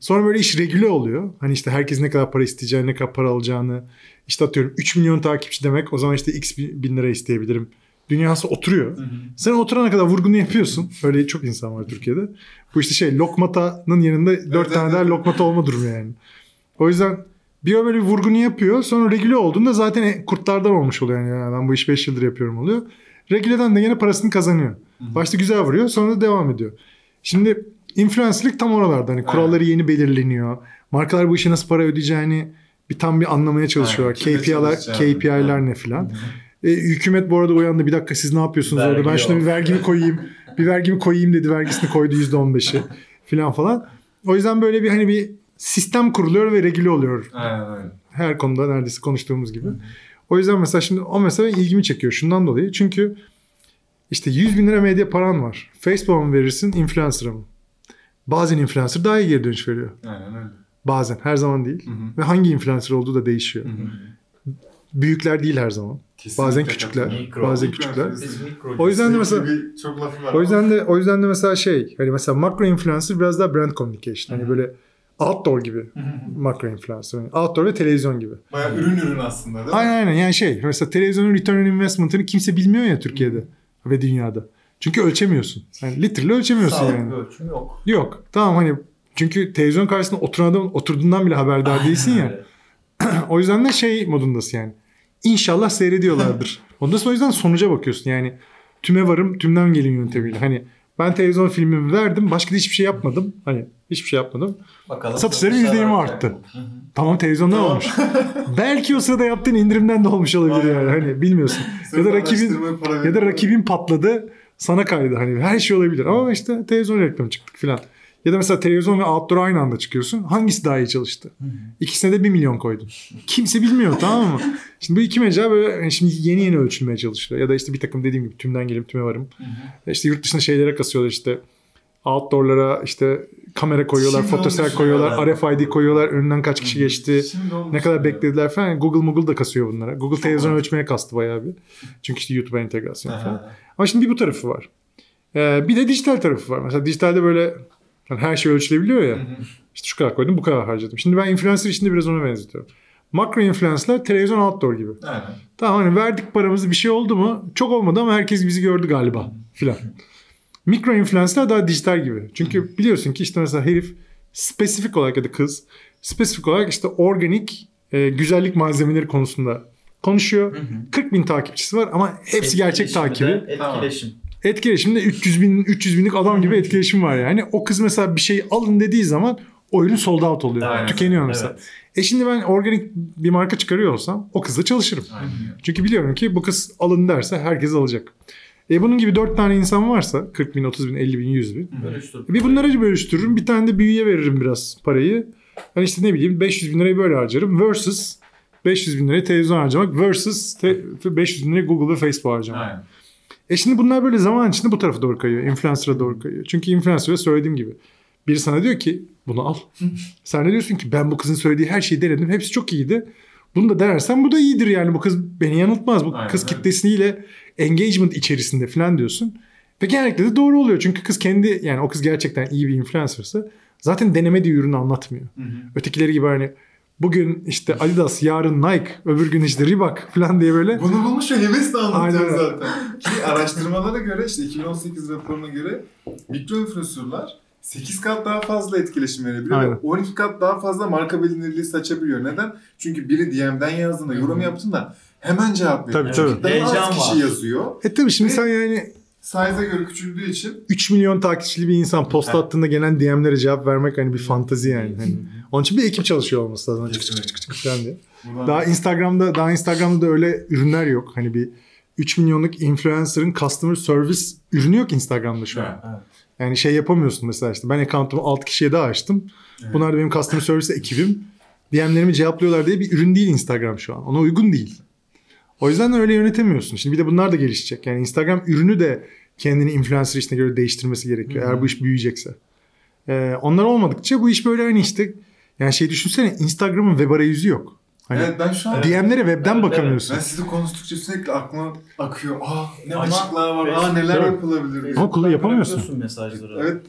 Sonra böyle iş regüle oluyor. Hani işte herkes ne kadar para isteyeceğini, ne kadar para alacağını. İşte atıyorum 3 milyon takipçi demek o zaman işte x bin bin lira isteyebilirim. Dünyası oturuyor. Hı hı. Sen oturana kadar vurgunu yapıyorsun. Öyle çok insan var Türkiye'de. Bu işte şey lokmatanın yanında 4 Evet, tane evet, daha evet. lokmata olma durumu yani. O yüzden bir o böyle bir vurgunu yapıyor. Sonra regüle olduğunda zaten kurtlardan olmuş oluyor. Yani "Ya ben bu işi 5 yıldır yapıyorum oluyor. Regüleden de yine parasını kazanıyor. hı. Başta güzel vuruyor sonra da devam ediyor. Şimdi influencerlik tam oralarda. Hani kuralları yeni belirleniyor. Markalar bu işe nasıl para ödeyeceğini bir tam bir anlamaya çalışıyorlar. Aynen, KPI'ler. KPI'ler ne filan. E, hükümet bu arada uyandı. Bir dakika siz ne yapıyorsunuz Vergi orada? Ben şuna bir vergimi [LAUGHS] koyayım. bir vergimi koyayım dedi. Vergisini koydu %15'i filan falan. O yüzden böyle bir hani bir sistem kuruluyor ve regüle oluyor. Aynen öyle. Her konuda neredeyse konuştuğumuz gibi. O yüzden mesela şimdi o mesela ilgimi çekiyor şundan dolayı. Çünkü işte 100 bin lira medya paran var. Facebook'a mı verirsin, influencer'a mı? Bazen influencer daha iyi geri dönüş veriyor. Aynen öyle. Bazen, her zaman değil. Hı hı. Ve hangi influencer olduğu da değişiyor. Hı hı. Büyükler değil her zaman. Kesinlikle Bazen küçükler. Mikro. bazen Mikro küçükler. mikro. O yüzden de mesela Bir çok lafı var. o yüzden de o yüzden de mesela şey hani mesela makro influencer biraz daha brand communication. Hani böyle outdoor gibi makro influencer. Yani outdoor ve televizyon gibi. Bayağı ürün ürün aslında değil mi? Aynen aynen yani şey mesela televizyonun return on investment'ını kimse bilmiyor ya Türkiye'de ve dünyada. Çünkü ölçemiyorsun. Yani literally ölçemiyorsun Sağlıklı yani. ölçüm yok. Yok. Tamam hani çünkü televizyon karşısında oturan adam oturduğundan bile haberdar değilsin ya. Öyle. [CLEARS THROAT] O yüzden de şey modundasın yani. İnşallah seyrediyorlardır. [LAUGHS] Ondan sonra o yüzden sonuca bakıyorsun yani. Tüme varım tümden gelin yöntemiyle. Hani ben televizyon filmimi verdim. Başka da hiçbir şey yapmadım. Hani hiçbir şey yapmadım. Bakalım Satışları satışlar %20 artacak arttı. Hı hı. Tamam televizyondan Tamam. olmuş. [LAUGHS] Belki o sırada yaptığın indirimden de olmuş olabilir yani. Hani bilmiyorsun. Ya da rakibin ya da rakibin patladı. Sana kaydı. Hani her şey olabilir. Ama işte televizyon reklamı çıktık filan. Ya da mesela televizyon ve outdoor aynı anda çıkıyorsun. Hangisi daha iyi çalıştı? İkisine de 1 milyon koydun. Kimse bilmiyor tamam mı? [LAUGHS] Şimdi bu iki mecra böyle yani şimdi yeni yeni ölçülmeye çalışılıyor. Ya da işte bir takım dediğim gibi tümden gelip tüme varım. İşte yurt dışında şeylere kasıyorlar işte. Outdoor'lara işte kamera koyuyorlar, Şimdi fotosel koyuyorlar. RFID koyuyorlar, önünden kaç kişi geçti, ne kadar beklediler falan. Google Google da kasıyor bunlara. Google televizyon var. ölçmeye kastı bayağı bir. Çünkü işte YouTube'a entegrasyon falan. Aha. Ama şimdi bir bu tarafı var. Ee, bir de dijital tarafı var. Mesela dijitalde böyle hani her şey ölçülebiliyor ya. Hı hı. İşte şu kadar koydum bu kadar harcadım. Şimdi ben influencer işinde biraz ona benzetiyorum. Makro influencerlar televizyon outdoor gibi. Aynen. Tamam hani verdik paramızı bir şey oldu mu? Çok olmadı ama herkes bizi gördü galiba filan. Mikro influencerlar daha dijital gibi. Çünkü biliyorsun ki işte mesela herif spesifik olarak ya da kız spesifik olarak işte organik e, güzellik malzemeleri konusunda konuşuyor. 40 bin takipçisi var ama hepsi gerçek takibi. de Etkileşim. Etkileşimde 300 bin 300 binlik adam gibi etkileşim var yani. O kız mesela bir şey alın dediği zaman o ürün sold out oluyor. Aynen. Tükeniyor mesela. Evet. E şimdi ben organik bir marka çıkarıyor olsam o kızla çalışırım. Aynen. Çünkü biliyorum ki bu kız alın derse herkes alacak. E bunun gibi 4 tane insan varsa 40 bin, 30 bin, 50 bin, 100 bin. E bir bunları bölüştürürüm. Bir tane de büyüye veririm biraz parayı. Hani işte ne bileyim 500 bin lirayı böyle harcarım. Versus 500 bin lirayı televizyon harcamak. Versus te- 500 bin lirayı Google ve Facebook harcamak. Aynen. E şimdi bunlar böyle zaman içinde bu tarafa doğru kayıyor. Influencer'a doğru kayıyor. Çünkü influencer'a söylediğim gibi. Biri sana diyor ki bunu al. Sen de diyorsun ki ben bu kızın söylediği her şeyi denedim. Hepsi çok iyiydi. Bunu da denersen bu da iyidir yani. Bu kız beni yanıltmaz. Bu Aynen kız öyle. kitlesiyle engagement içerisinde falan diyorsun. Ve genellikle de doğru oluyor. Çünkü kız kendi yani o kız gerçekten iyi bir influencer'sa zaten denemediği ürünü anlatmıyor. Hı hı. Ötekileri gibi hani bugün işte Adidas, yarın Nike, öbür gün işte Reebok falan diye böyle Bunu bulmuş ve hevesle [LAUGHS] anlatıyor Aynen. zaten. Ki araştırmalara göre işte 2018 raporuna göre mikro influencerlar 8 kat daha fazla etkileşim verebiliyor. Aynen. ve 12 kat daha fazla marka bilinirliği saçabiliyor. Neden? Çünkü biri DM'den yazdığında, yorum yaptığında hemen cevap veriyor. Tabii, tabii. Daha Heyecan az kişi var. yazıyor. E tabii şimdi Ve- sen yani Size'a göre küçüldüğü için 3 milyon takipçili bir insan post attığında gelen DM'lere cevap vermek hani bir fantazi yani. Hani onun için bir ekip çalışıyor olması lazım. Çık çık çık çık çık falan diye. Daha Instagram'da daha Instagram'da da öyle ürünler yok. Hani bir 3 milyonluk influencer'ın customer service ürünü yok Instagram'da şu an. Evet. Evet. Yani şey yapamıyorsun mesela işte ben account'umu 6 kişiye daha açtım. Evet. Bunlar da benim customer service ekibim. DM'lerimi cevaplıyorlar diye bir ürün değil Instagram şu an. Ona uygun değil. O yüzden öyle yönetemiyorsun. Şimdi bir de bunlar da gelişecek. Yani Instagram ürünü de kendini influencer işine göre değiştirmesi gerekiyor. Eğer bu iş büyüyecekse. Ee, onlar olmadıkça bu iş böyle hani işte yani şey düşünsene Instagram'ın web arayüzü yok. Hani Evet ben şu an DM'lere webden Evet, bakamıyorsun. ben sizi konuştukça sürekli aklıma akıyor. Aa ne Ama açıklar var. Aa Facebook- neler Tabii. yapılabilir. diye. Ama kulu yapamıyorsun. Mesajları. Evet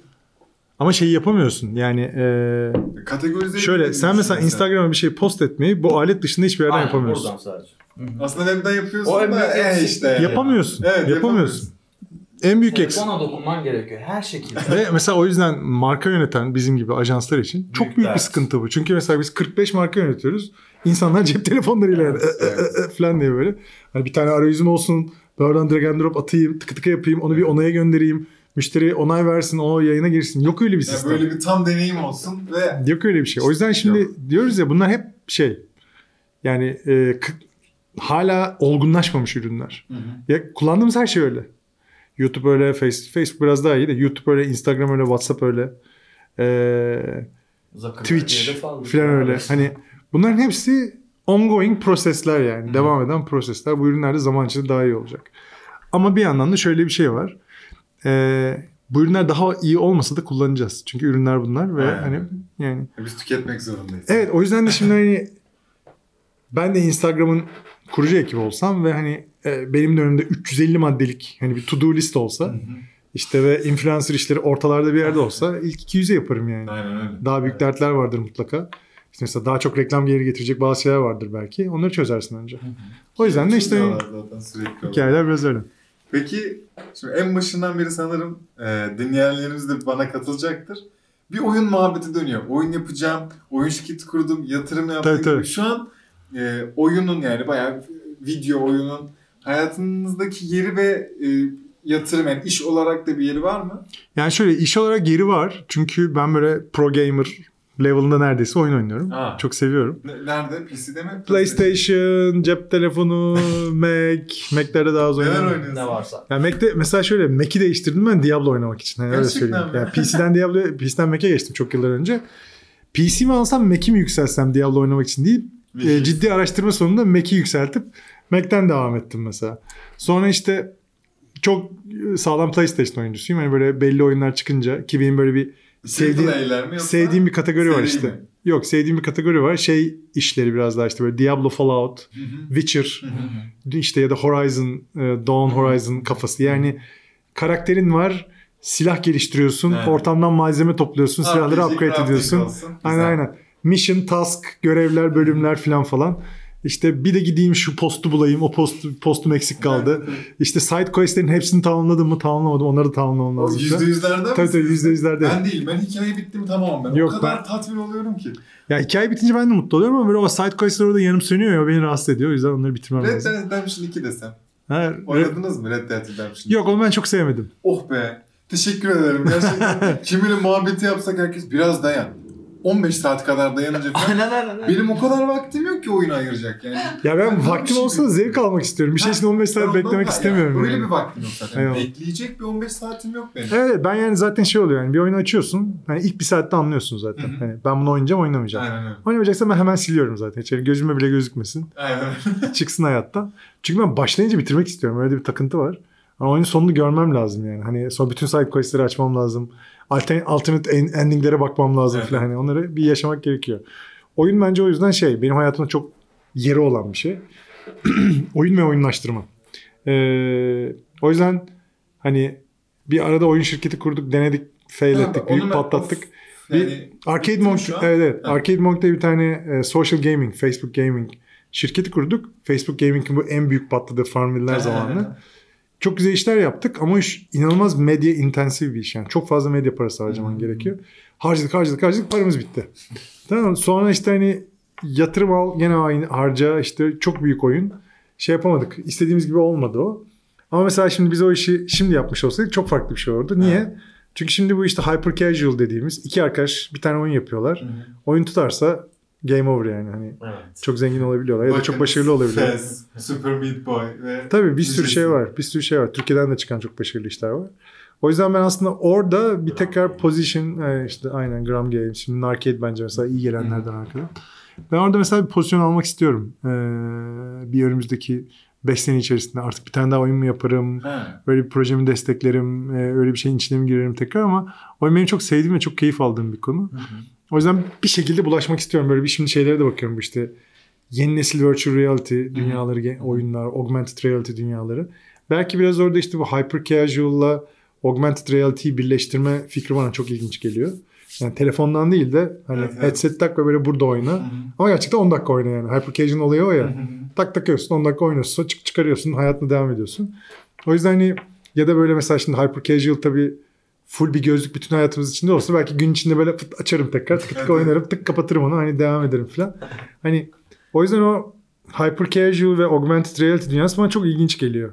Ama şeyi yapamıyorsun. Yani e, kategorize şöyle sen mesela Instagram'a bir şey post etmeyi bu alet dışında hiçbir yerden Aynen, yapamıyorsun. Buradan sadece. Hı hı. Aslında webden yapıyorsun O da eksik. işte. Yapamıyorsun. Evet, yapamıyorsun. En büyük eksik. Telefona dokunman gerekiyor her şekilde. Ve mesela o yüzden marka yöneten bizim gibi ajanslar için çok Büyük büyük bir sıkıntı bu. Çünkü mesela biz 45 marka yönetiyoruz. İnsanlar cep telefonlarıyla yani, Evet, "Ö, ö, ö, ö" falan diye böyle. Hani bir tane arayüzüm olsun. Oradan drag and drop atayım. Tıkı tıkı yapayım. Onu bir onaya göndereyim. Müşteri onay versin. O yayına girsin. Yok öyle bir Yani sistem. böyle bir tam deneyim olsun ve Yok öyle bir şey. O yüzden şimdi Yok. diyoruz ya bunlar hep şey yani e, hala olgunlaşmamış ürünler. Ya kullandığımız her şey öyle. YouTube öyle, Face- Facebook biraz daha iyi de YouTube öyle, Instagram öyle, WhatsApp öyle. Ee, Zuckerberg Twitch falan öyle. Hani bunların hepsi ongoing prosesler yani. Devam eden prosesler. Bu ürünler de zaman içinde daha iyi olacak. Ama bir yandan da şöyle bir şey var. Ee, bu ürünler daha iyi olmasa da kullanacağız. Çünkü ürünler bunlar ve Aynen. hani yani biz tüketmek zorundayız. Evet o yüzden de şimdi hani ben de Instagram'ın kurucu ekibi olsam ve hani e, benim de önümde 350 maddelik hani bir to do list olsa işte ve influencer işleri ortalarda bir yerde olsa ilk 200'e yaparım yani. Aynen öyle. Daha büyük dertler vardır mutlaka. İşte mesela daha çok reklam geri getirecek bazı şeyler vardır belki. Onları çözersin önce. O yüzden de işte hikayeler biraz öyle. Peki şimdi en başından beri sanırım e, dinleyenlerimiz de bana katılacaktır. Bir oyun muhabbeti dönüyor. Oyun yapacağım, oyun şirketi kurdum, yatırım yaptım. Tabii, tabii. Şu an e, oyunun yani bayağı video oyunun hayatınızdaki yeri ve e, yatırım yani iş olarak da bir yeri var mı? Yani şöyle iş olarak geri var. Çünkü ben böyle pro gamer level'ında neredeyse oyun oynuyorum. Aa. Çok seviyorum. Ne- Nerede? PC'de mi? PlayStation, cep telefonu, [LAUGHS] Mac, Mac'lerde daha az Neler oynuyorum. oynuyorsun? Ne varsa. Yani Mac'te mesela şöyle Mac'i değiştirdim ben Diablo oynamak için. Yani öyle Gerçekten söyleyeyim. mi? Yani PC'den Diablo, PC'den Mac'e geçtim çok yıllar önce. PC mi alsam Mac'i mi yükselsem Diablo oynamak için değil. E, ciddi araştırma sonunda Mac'i yükseltip Mac'ten devam ettim mesela. Sonra işte çok sağlam PlayStation oyuncusuyum. Hani böyle belli oyunlar çıkınca ki benim böyle bir sevdiğim sevdiğim bir kategori var işte. mi? Yok sevdiğim bir kategori var. Şey işleri biraz daha işte böyle Diablo, Fallout, Hı hı. Witcher Hı hı. işte ya da Horizon, e, Dawn Horizon kafası. Yani karakterin var. Silah geliştiriyorsun. Evet. Ortamdan malzeme topluyorsun. Silahları upgrade ediyorsun. Aynen aynen. Mission, task, görevler, bölümler falan falan. İşte bir de gideyim şu postu bulayım. O postu, postum eksik kaldı. İşte side questlerin hepsini tamamladım mı tamamlamadım. Onları da tamamlamam lazım. yüzde yüzlerde Tabii tabii misiniz? yüzde yüzlerde. Ben değil. Ben hikaye bitti mi tamam ben. Yok, o kadar ben- tatmin oluyorum ki. Ya hikaye bitince ben de mutlu oluyorum ama böyle o side questler orada yanım sönüyor ya beni rahatsız ediyor. O yüzden onları bitirmem Red lazım. Dead Redemption 2 desem. Ha, Oynadınız mı Red Dead Redemption? Yok onu ben çok sevmedim. Oh be. Teşekkür ederim. Gerçekten [LAUGHS] kiminle muhabbeti yapsak herkes biraz dayan. 15 saat kadar dayanınca falan. Aynen aynen. Benim o kadar vaktim yok ki oyuna ayıracak yani. Ya ben Ben vaktim bir şey olsa da zevk almak istiyorum. Bir şey için 15 Ben saat beklemek istemiyorum. Yani. Öyle yani. bir vaktim yok zaten. Eyvallah. Bekleyecek bir 15 saatim yok benim. Evet ben yani zaten şey oluyor yani bir oyunu açıyorsun. Hani ilk bir saatte anlıyorsun zaten. Hani ben bunu oynayacağım oynamayacağım. Aynen öyle. Oynamayacaksam ben hemen siliyorum zaten. Hiç gözüme bile gözükmesin. Aynen. [LAUGHS] Çıksın hayattan. Çünkü ben başlayınca bitirmek istiyorum. Öyle bir takıntı var. Ama oyunun sonunu görmem lazım yani. Hani sonra bütün side quest'leri açmam lazım. Altern- Alternate en- ending'lere bakmam lazım Evet. falan. Hani onları bir yaşamak gerekiyor. Oyun bence o yüzden şey benim hayatımda çok yeri olan bir şey. [CLEARS THROAT] oyun ve oyunlaştırma. Ee, o yüzden hani bir arada oyun şirketi kurduk, denedik, fail ettik, büyük patlattık. of, Bir yani Arcade Monk, evet, evet. Ha. Arcade Monk diye bir tane e, social gaming, Facebook gaming şirketi kurduk. Facebook Gaming'in bu en büyük patladığı Farmville'ler [LAUGHS] zamanı. Çok güzel işler yaptık ama iş inanılmaz medya intensif bir iş yani. Çok fazla medya parası harcaman Hmm. gerekiyor. Harcadık harcadık harcadık paramız bitti. tamam? Sonra işte hani yatırım al gene aynı harca işte çok büyük oyun. Şey yapamadık. İstediğimiz gibi olmadı o. Ama mesela şimdi biz o işi şimdi yapmış olsaydık çok farklı bir şey olurdu. Niye? Evet. Çünkü şimdi bu işte hyper casual dediğimiz iki arkadaş bir tane oyun yapıyorlar. Hı hı. Oyun tutarsa game over yani. Hani Evet. çok zengin olabiliyorlar ya da çok başarılı olabiliyorlar. Fez, Super Meat Boy ve Tabii bir sürü şey var. Bir sürü şey var. Türkiye'den de çıkan çok başarılı işler var. O yüzden ben aslında orada bir Gram tekrar Games. position e, işte aynen Gram Games. Şimdi Arcade bence mesela iyi gelenlerden arkada. Ben orada mesela bir pozisyon almak istiyorum. Ee, bir önümüzdeki 5 sene içerisinde artık bir tane daha oyun mu yaparım? Ha. Böyle bir projemi desteklerim. e, öyle bir şeyin içine mi girerim tekrar ama oyun benim çok sevdiğim ve çok keyif aldığım bir konu. Hı hı. O yüzden bir şekilde bulaşmak istiyorum. Böyle bir şimdi şeylere de bakıyorum işte. Yeni nesil virtual reality dünyaları, ge- oyunlar, augmented reality dünyaları. Belki biraz orada işte bu hyper casual'la augmented reality'yi birleştirme fikri bana çok ilginç geliyor. Yani telefondan değil de hani Evet, evet. headset tak ve böyle burada oyna. Hı hı. Ama gerçekten 10 dakika oyna yani. Hyper casual olayı o ya. Hı hı. tak takıyorsun 10 dakika oynuyorsun. Çık çıkarıyorsun. Hayatına devam ediyorsun. O yüzden hani ya da böyle mesela şimdi hyper casual tabii full bir gözlük bütün hayatımız içinde olsa belki gün içinde böyle fıt açarım tekrar tık tık oynarım tık kapatırım onu hani devam ederim falan. Hani o yüzden o hyper casual ve augmented reality dünyası bana çok ilginç geliyor.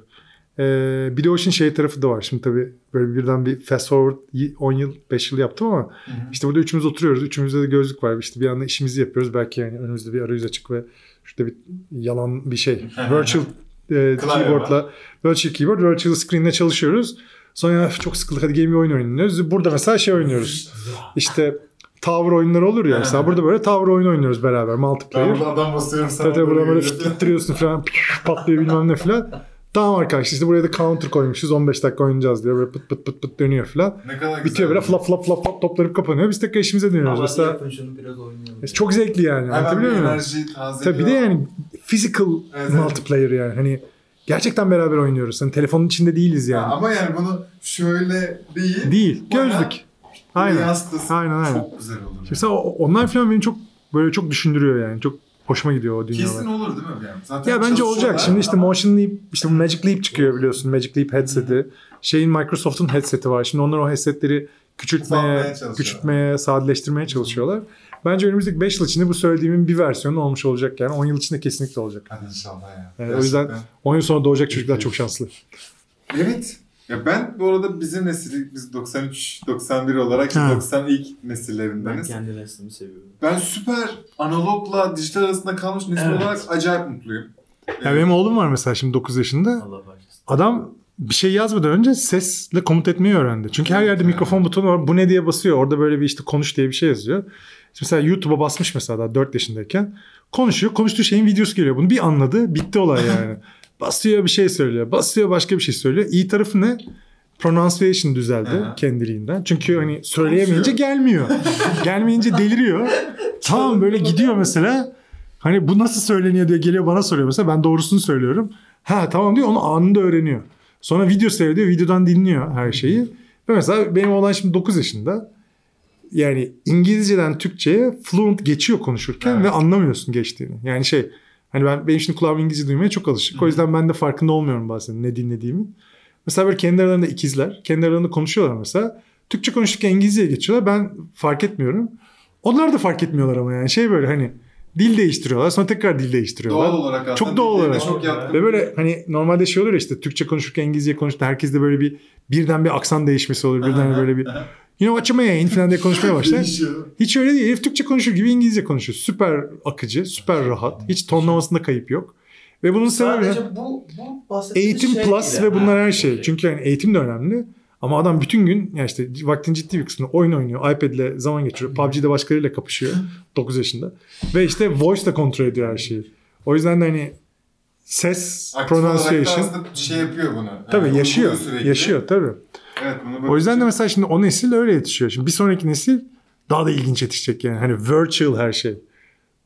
Ee, bir de o işin şey tarafı da var. Şimdi tabii böyle birden bir fast forward y- 10 yıl 5 yıl yaptım ama Hı hı. işte burada üçümüz oturuyoruz. Üçümüzde de gözlük var. İşte bir anda işimizi yapıyoruz. Belki yani önümüzde bir arayüz açık ve şurada bir yalan bir şey. Virtual e, keyboardla virtual keyboard, virtual screen'le çalışıyoruz. Sonra çok sıkıldık hadi game bir oyun oynuyoruz. Burada mesela şey oynuyoruz. [LAUGHS] İşte tower oyunları olur ya. Mesela burada böyle tower oyunu oynuyoruz beraber. Ben Multiplayer. burada adam basıyorum sana. Tabii buradan böyle fıttırıyorsun falan. patlıyor bilmem ne falan. Tamam arkadaşlar işte buraya da counter koymuşuz. 15 dakika oynayacağız diye. Böyle pıt pıt pıt pıt dönüyor falan. Ne kadar güzel. Bitiyor böyle flap flap flap flap toplanıp kapanıyor. Biz tekrar işimize dönüyoruz. Ama Mesela yapın şunu biraz oynayalım. çok zevkli yani. Hemen bir enerji taze Tabii bir de yani physical evet. multiplayer yani. Hani gerçekten beraber oynuyoruz. Hani telefonun içinde değiliz yani. Ama yani bunu şöyle değil. Değil. Gözlük. Aynen. Yansıtasın. Aynen, aynen. Çok güzel olur. Şimdi mesela o- onlar falan beni çok böyle çok düşündürüyor yani. Çok hoşuma gidiyor o dünyalar. Kesin olur değil mi? Yani zaten Ya bence olacak. Şimdi işte ama- Motion Leap, işte bu Magic Leap çıkıyor biliyorsun. Magic Leap headset'i. Şeyin Microsoft'un headset'i var. Şimdi onlar o headsetleri küçültmeye, küçültmeye, sadeleştirmeye çalışıyorlar. Bence önümüzdeki 5 yıl içinde bu söylediğimin bir versiyonu olmuş olacak yani. 10 yıl içinde kesinlikle olacak. Hadi inşallah ya. Yani o yüzden- Gerçekten. 10 yıl sonra doğacak çocuklar çok şanslı. Evet. Ya ben bu arada bizim nesili, biz 93-91 olarak Ha. 90 ilk Ben nesillerindeniz. kendi neslimi seviyorum. Ben süper analogla dijital arasında kalmış nesil Evet. olarak acayip mutluyum. Ya benim oğlum var mesela şimdi 9 yaşında. Allah bağışlasın. Adam bir şey yazmadan önce sesle komut etmeyi öğrendi. Çünkü her yerde Evet. mikrofon butonu var. Bu ne diye basıyor. Orada böyle bir işte konuş diye bir şey yazıyor. Şimdi mesela YouTube'a basmış mesela daha 4 yaşındayken. Konuşuyor. Konuştuğu şeyin videosu geliyor. Bunu bir anladı. Bitti olay yani. [LAUGHS] basıyor bir şey söylüyor. Basıyor başka bir şey söylüyor. İyi tarafı ne? Pronunciation düzeldi Aha. kendiliğinden. Çünkü hani söyleyemeyince gelmiyor. [LAUGHS] Gelmeyince deliriyor. tamam böyle gidiyor mesela. Hani bu nasıl söyleniyor diye geliyor bana soruyor mesela. Ben doğrusunu söylüyorum. Ha tamam diyor onu anında öğreniyor. Sonra video seyrediyor. Videodan dinliyor her şeyi. Ve mesela benim oğlan şimdi 9 yaşında. Yani İngilizceden Türkçe'ye fluent geçiyor konuşurken Evet. ve anlamıyorsun geçtiğini. Yani şey hani ben benim şimdi kulağım İngilizce duymaya çok alışık. O yüzden ben de farkında olmuyorum bazen ne dinlediğimi. Mesela böyle kendi aralarında ikizler. Kendi aralarında konuşuyorlar mesela. Türkçe konuşurken İngilizceye geçiyorlar. Ben fark etmiyorum. Onlar da fark etmiyorlar ama yani şey böyle hani dil değiştiriyorlar. Sonra tekrar dil değiştiriyorlar. Doğal olarak aslında. Çok doğal olarak. Çok yatkın. Ve böyle hani normalde şey olur ya işte Türkçe konuşurken İngilizce konuştuğunda herkeste böyle bir birden bir aksan değişmesi olur. Birden [LAUGHS] böyle bir you know what you mean falan diye konuşmaya [LAUGHS] başlar. Hiç öyle değil. Herif Türkçe konuşur gibi İngilizce konuşuyor. Süper akıcı, süper rahat. Hiç tonlamasında kayıp yok. Ve bunun sebebi Sadece bu, bu eğitim şey plus ve bunlar her şey. Çünkü yani eğitim de önemli. Ama adam bütün gün ya işte vaktin ciddi bir kısmını oyun oynuyor. iPad'le zaman geçiriyor. PUBG'de başkalarıyla kapışıyor. [LAUGHS] 9 yaşında. Ve işte voice da kontrol ediyor her şeyi. O yüzden de hani ses, Aktif pronunciation şey yapıyor bunu. tabii Yani yaşıyor. uyguluyor sürekli. Yaşıyor tabii. Evet, bunu O yüzden de mesela şimdi o nesil öyle yetişiyor. Şimdi bir sonraki nesil daha da ilginç yetişecek yani. Hani virtual her şey.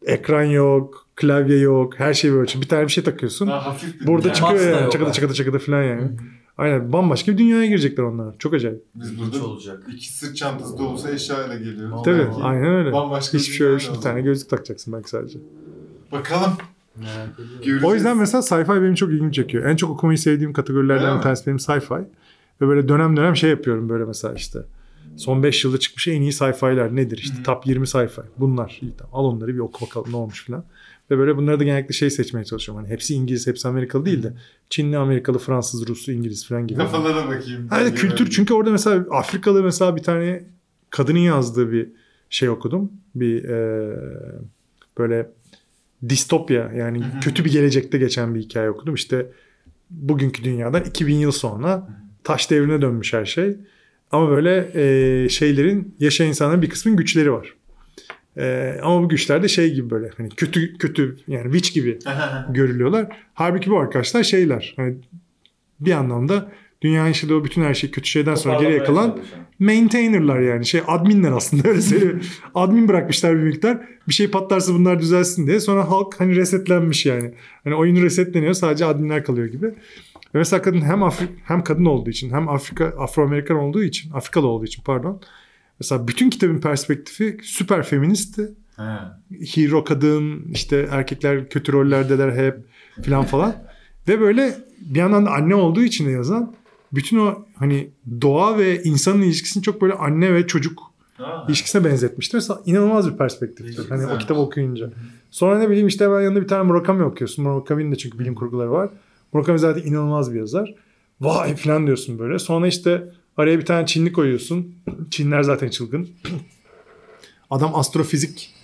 Ekran yok, klavye yok, her şey virtual. Bir tane bir şey takıyorsun. Daha hafif bir Burada çıkıyor Max da yani. Çakıda çakıda çakıda falan yani. Aynen bambaşka bir dünyaya girecekler onlar. Çok acayip. Biz burada olacak. iki sırt çantası dolusu eşyayla geliyoruz. Tabii Belki aynen öyle. Bambaşka Hiçbir bir şey yok. Bir tane gözlük takacaksın belki sadece. Bakalım. Göreceğiz. O yüzden mesela sci-fi benim çok ilgimi çekiyor. En çok okumayı sevdiğim kategorilerden bir tanesi benim sci-fi. Ve böyle dönem dönem şey yapıyorum böyle mesela işte. Son 5 yılda çıkmış en iyi sci-fi'ler nedir? İşte top 20 sci-fi. Bunlar. İyi tamam. Al onları bir oku bakalım ne olmuş falan. Ve böyle bunları da genellikle şey seçmeye çalışıyorum. Hani hepsi İngiliz, hepsi Amerikalı değil de Çinli, Amerikalı, Fransız, Ruslu, İngiliz falan gibi. Kafalara bakayım. Hani kültür çünkü orada mesela Afrikalı mesela bir tane kadının yazdığı bir şey okudum. Bir e, böyle distopya yani kötü bir gelecekte geçen bir hikaye okudum. İşte bugünkü dünyadan 2000 yıl sonra taş devrine dönmüş her şey. Ama böyle e, şeylerin yaşayan insanların bir kısmının güçleri var. E, ama bu güçler de şey gibi böyle hani kötü kötü yani witch gibi [LAUGHS] görülüyorlar. Halbuki bu arkadaşlar şeyler. Hani bir anlamda dünyanın yaşadığı o bütün her şey kötü şeyden sonra geriye kalan maintainer'lar yani şey adminler aslında öyle söyleyeyim. [LAUGHS] Admin bırakmışlar bir miktar. Bir şey patlarsa bunlar düzelsin diye. Sonra halk hani resetlenmiş yani. Hani oyun resetleniyor sadece adminler kalıyor gibi. Ve mesela kadın hem Afrik hem kadın olduğu için hem Afrika Afro-Amerikan olduğu için Afrikalı olduğu için pardon. Mesela bütün kitabın perspektifi süper feministti. Ha. Hero kadın işte erkekler kötü rollerdeler hep filan falan. Ve böyle bir yandan da anne olduğu için de yazan bütün o hani doğa ve insanın ilişkisini çok böyle anne ve çocuk Ha. ilişkisine benzetmişti. Mesela inanılmaz bir perspektiftir. Hani o kitabı okuyunca. Sonra ne bileyim işte ben yanında bir tane Murakami okuyorsun. Murakami'nin de çünkü bilim kurguları var. Murakami zaten inanılmaz bir yazar. Vay falan diyorsun böyle. Sonra işte araya bir tane Çinli koyuyorsun. Çinler zaten çılgın. Adam astrofizik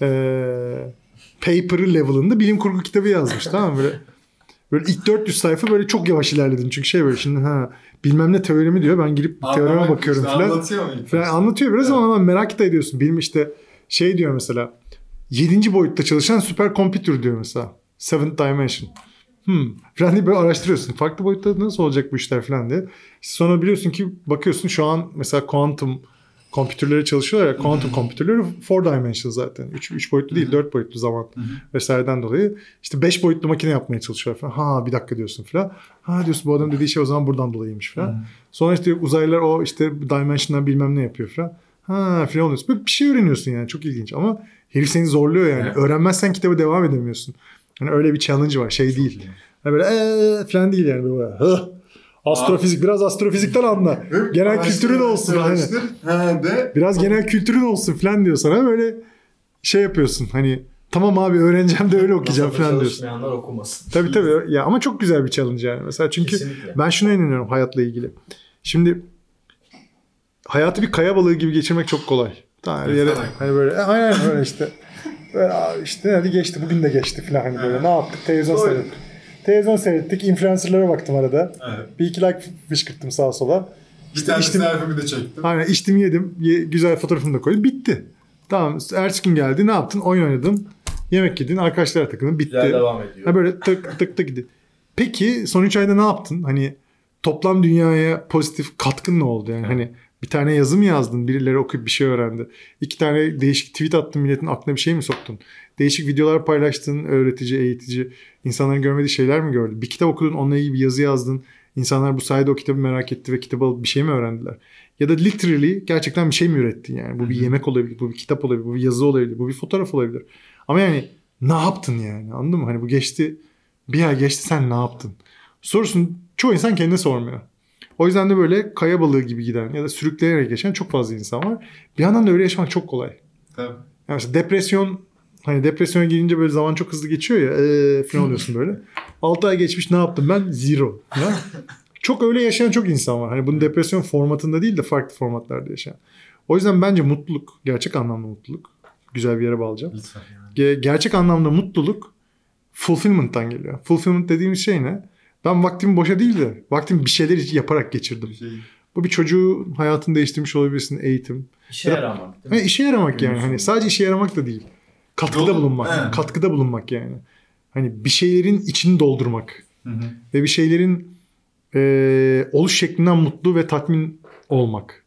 eee paper'ı level'ında bilim kurgu kitabı yazmış tamam mı? Böyle, böyle ilk 400 sayfa böyle çok yavaş ilerledim. Çünkü şey böyle şimdi ha bilmem ne teoremi diyor. Ben girip teoreme bakıyorum işte, falan. Anlatıyor mu? falan anlatıyor biraz ama merak da ediyorsun. Benim işte şey diyor mesela 7. boyutta çalışan süper computer diyor mesela. Seventh dimension. Hmm. Falan diye böyle araştırıyorsun. Farklı boyutta nasıl olacak bu işler falan diye. Sonra biliyorsun ki bakıyorsun şu an mesela quantum kompütürleri çalışıyorlar ya. Quantum kompütürleri 4 dimension zaten. 3 3 boyutlu değil 4 boyutlu zaman vesaireden dolayı. İşte 5 boyutlu makine yapmaya çalışıyorlar falan. Ha bir dakika diyorsun falan. Ha diyorsun bu adam dediği şey o zaman buradan dolayıymış falan. Sonra işte uzaylılar o işte dimension'dan bilmem ne yapıyor falan. Ha falan oluyorsun. Böyle bir şey öğreniyorsun yani çok ilginç ama herif seni zorluyor yani. Evet. Öğrenmezsen kitabı devam edemiyorsun. Hani öyle bir challenge var şey değil. Hani böyle eee falan değil yani böyle. Hıh. Astrofizik biraz astrofizikten anla. [LAUGHS] Genel kültürün olsun. Hani. araştır. Ha de. Biraz genel kültürün olsun falan diyor sana böyle şey yapıyorsun. Hani tamam abi öğreneceğim de öyle okuyacağım Masada falan diyorsun. çalışmayanlar okumasın. Tabii tabii ya ama çok güzel bir challenge yani. Mesela çünkü Kesinlikle. ben şuna inanıyorum hayatla ilgili. Şimdi hayatı bir kaya balığı gibi geçirmek çok kolay. Tamam, yere, hani böyle aynen böyle işte. Böyle "Aa, işte hadi geçti bugün de geçti falan hani böyle ne yaptık televizyon Doğru. seyrettik. Televizyon seyrettik influencerlara baktım arada. Evet. Bir iki like fışkırttım sağa sola. Bir tane içtim- selfie'mi de çektim. Aynen içtim yedim. Ye- güzel fotoğrafını da koydum. Bitti. Tamam. Ertesi gün geldi. Ne yaptın? Oyun oynadın. Yemek yedin. Arkadaşlarla takıldın. Bitti. Güzel devam ediyor. Ha böyle tık tık tık gidiyor. Peki son 3 ayda ne yaptın? Hani toplam dünyaya pozitif katkın ne oldu? Yani hani bir tane yazı mı yazdın? Birileri okuyup bir şey öğrendi. İki tane değişik tweet attın. Milletin aklına bir şey mi soktun? Değişik videolar paylaştın. Öğretici, eğitici. insanların görmediği şeyler mi gördün? Bir kitap okudun. Onunla ilgili bir yazı yazdın. İnsanlar bu sayede o kitabı merak etti ve kitabı alıp bir şey mi öğrendiler? Ya da literally gerçekten bir şey mi ürettin yani? Bu bir yemek olabilir, bu bir kitap olabilir, bu bir yazı olabilir, bu bir fotoğraf olabilir. Ama yani ne yaptın yani anladın mı? Hani bu geçti bir ay geçti sen ne yaptın? Sorusunu çoğu insan kendine sormuyor. O yüzden de böyle kaya balığı gibi giden ya da sürükleyerek yaşayan çok fazla insan var. Bir yandan da öyle yaşamak çok kolay. Tabii. Yani mesela depresyon hani depresyona girince böyle zaman çok hızlı geçiyor ya ee, falan oluyorsun böyle. [LAUGHS] 6 ay geçmiş ne yaptım ben? Zero. Ya. çok öyle yaşayan çok insan var. Hani bunu depresyon formatında değil de farklı formatlarda yaşayan. O yüzden bence mutluluk, gerçek anlamda mutluluk. Güzel bir yere bağlayacağım. Lütfen. Ge- gerçek anlamda mutluluk fulfillment'tan geliyor. Fulfillment dediğimiz şey ne? Ben vaktimi boşa değil de vaktimi bir şeyler yaparak geçirdim. Bir şey. Bu bir çocuğun hayatını değiştirmiş olabilirsin eğitim. İşe Ya- yaramak değil Ve mi? işe yaramak yani. Hani sadece işe yaramak da değil. Katkıda Dolu- bulunmak. Evet. Katkıda bulunmak yani. Hani bir şeylerin içini doldurmak. Hı hı. Ve bir şeylerin eee, oluş şeklinden mutlu ve tatmin olmak.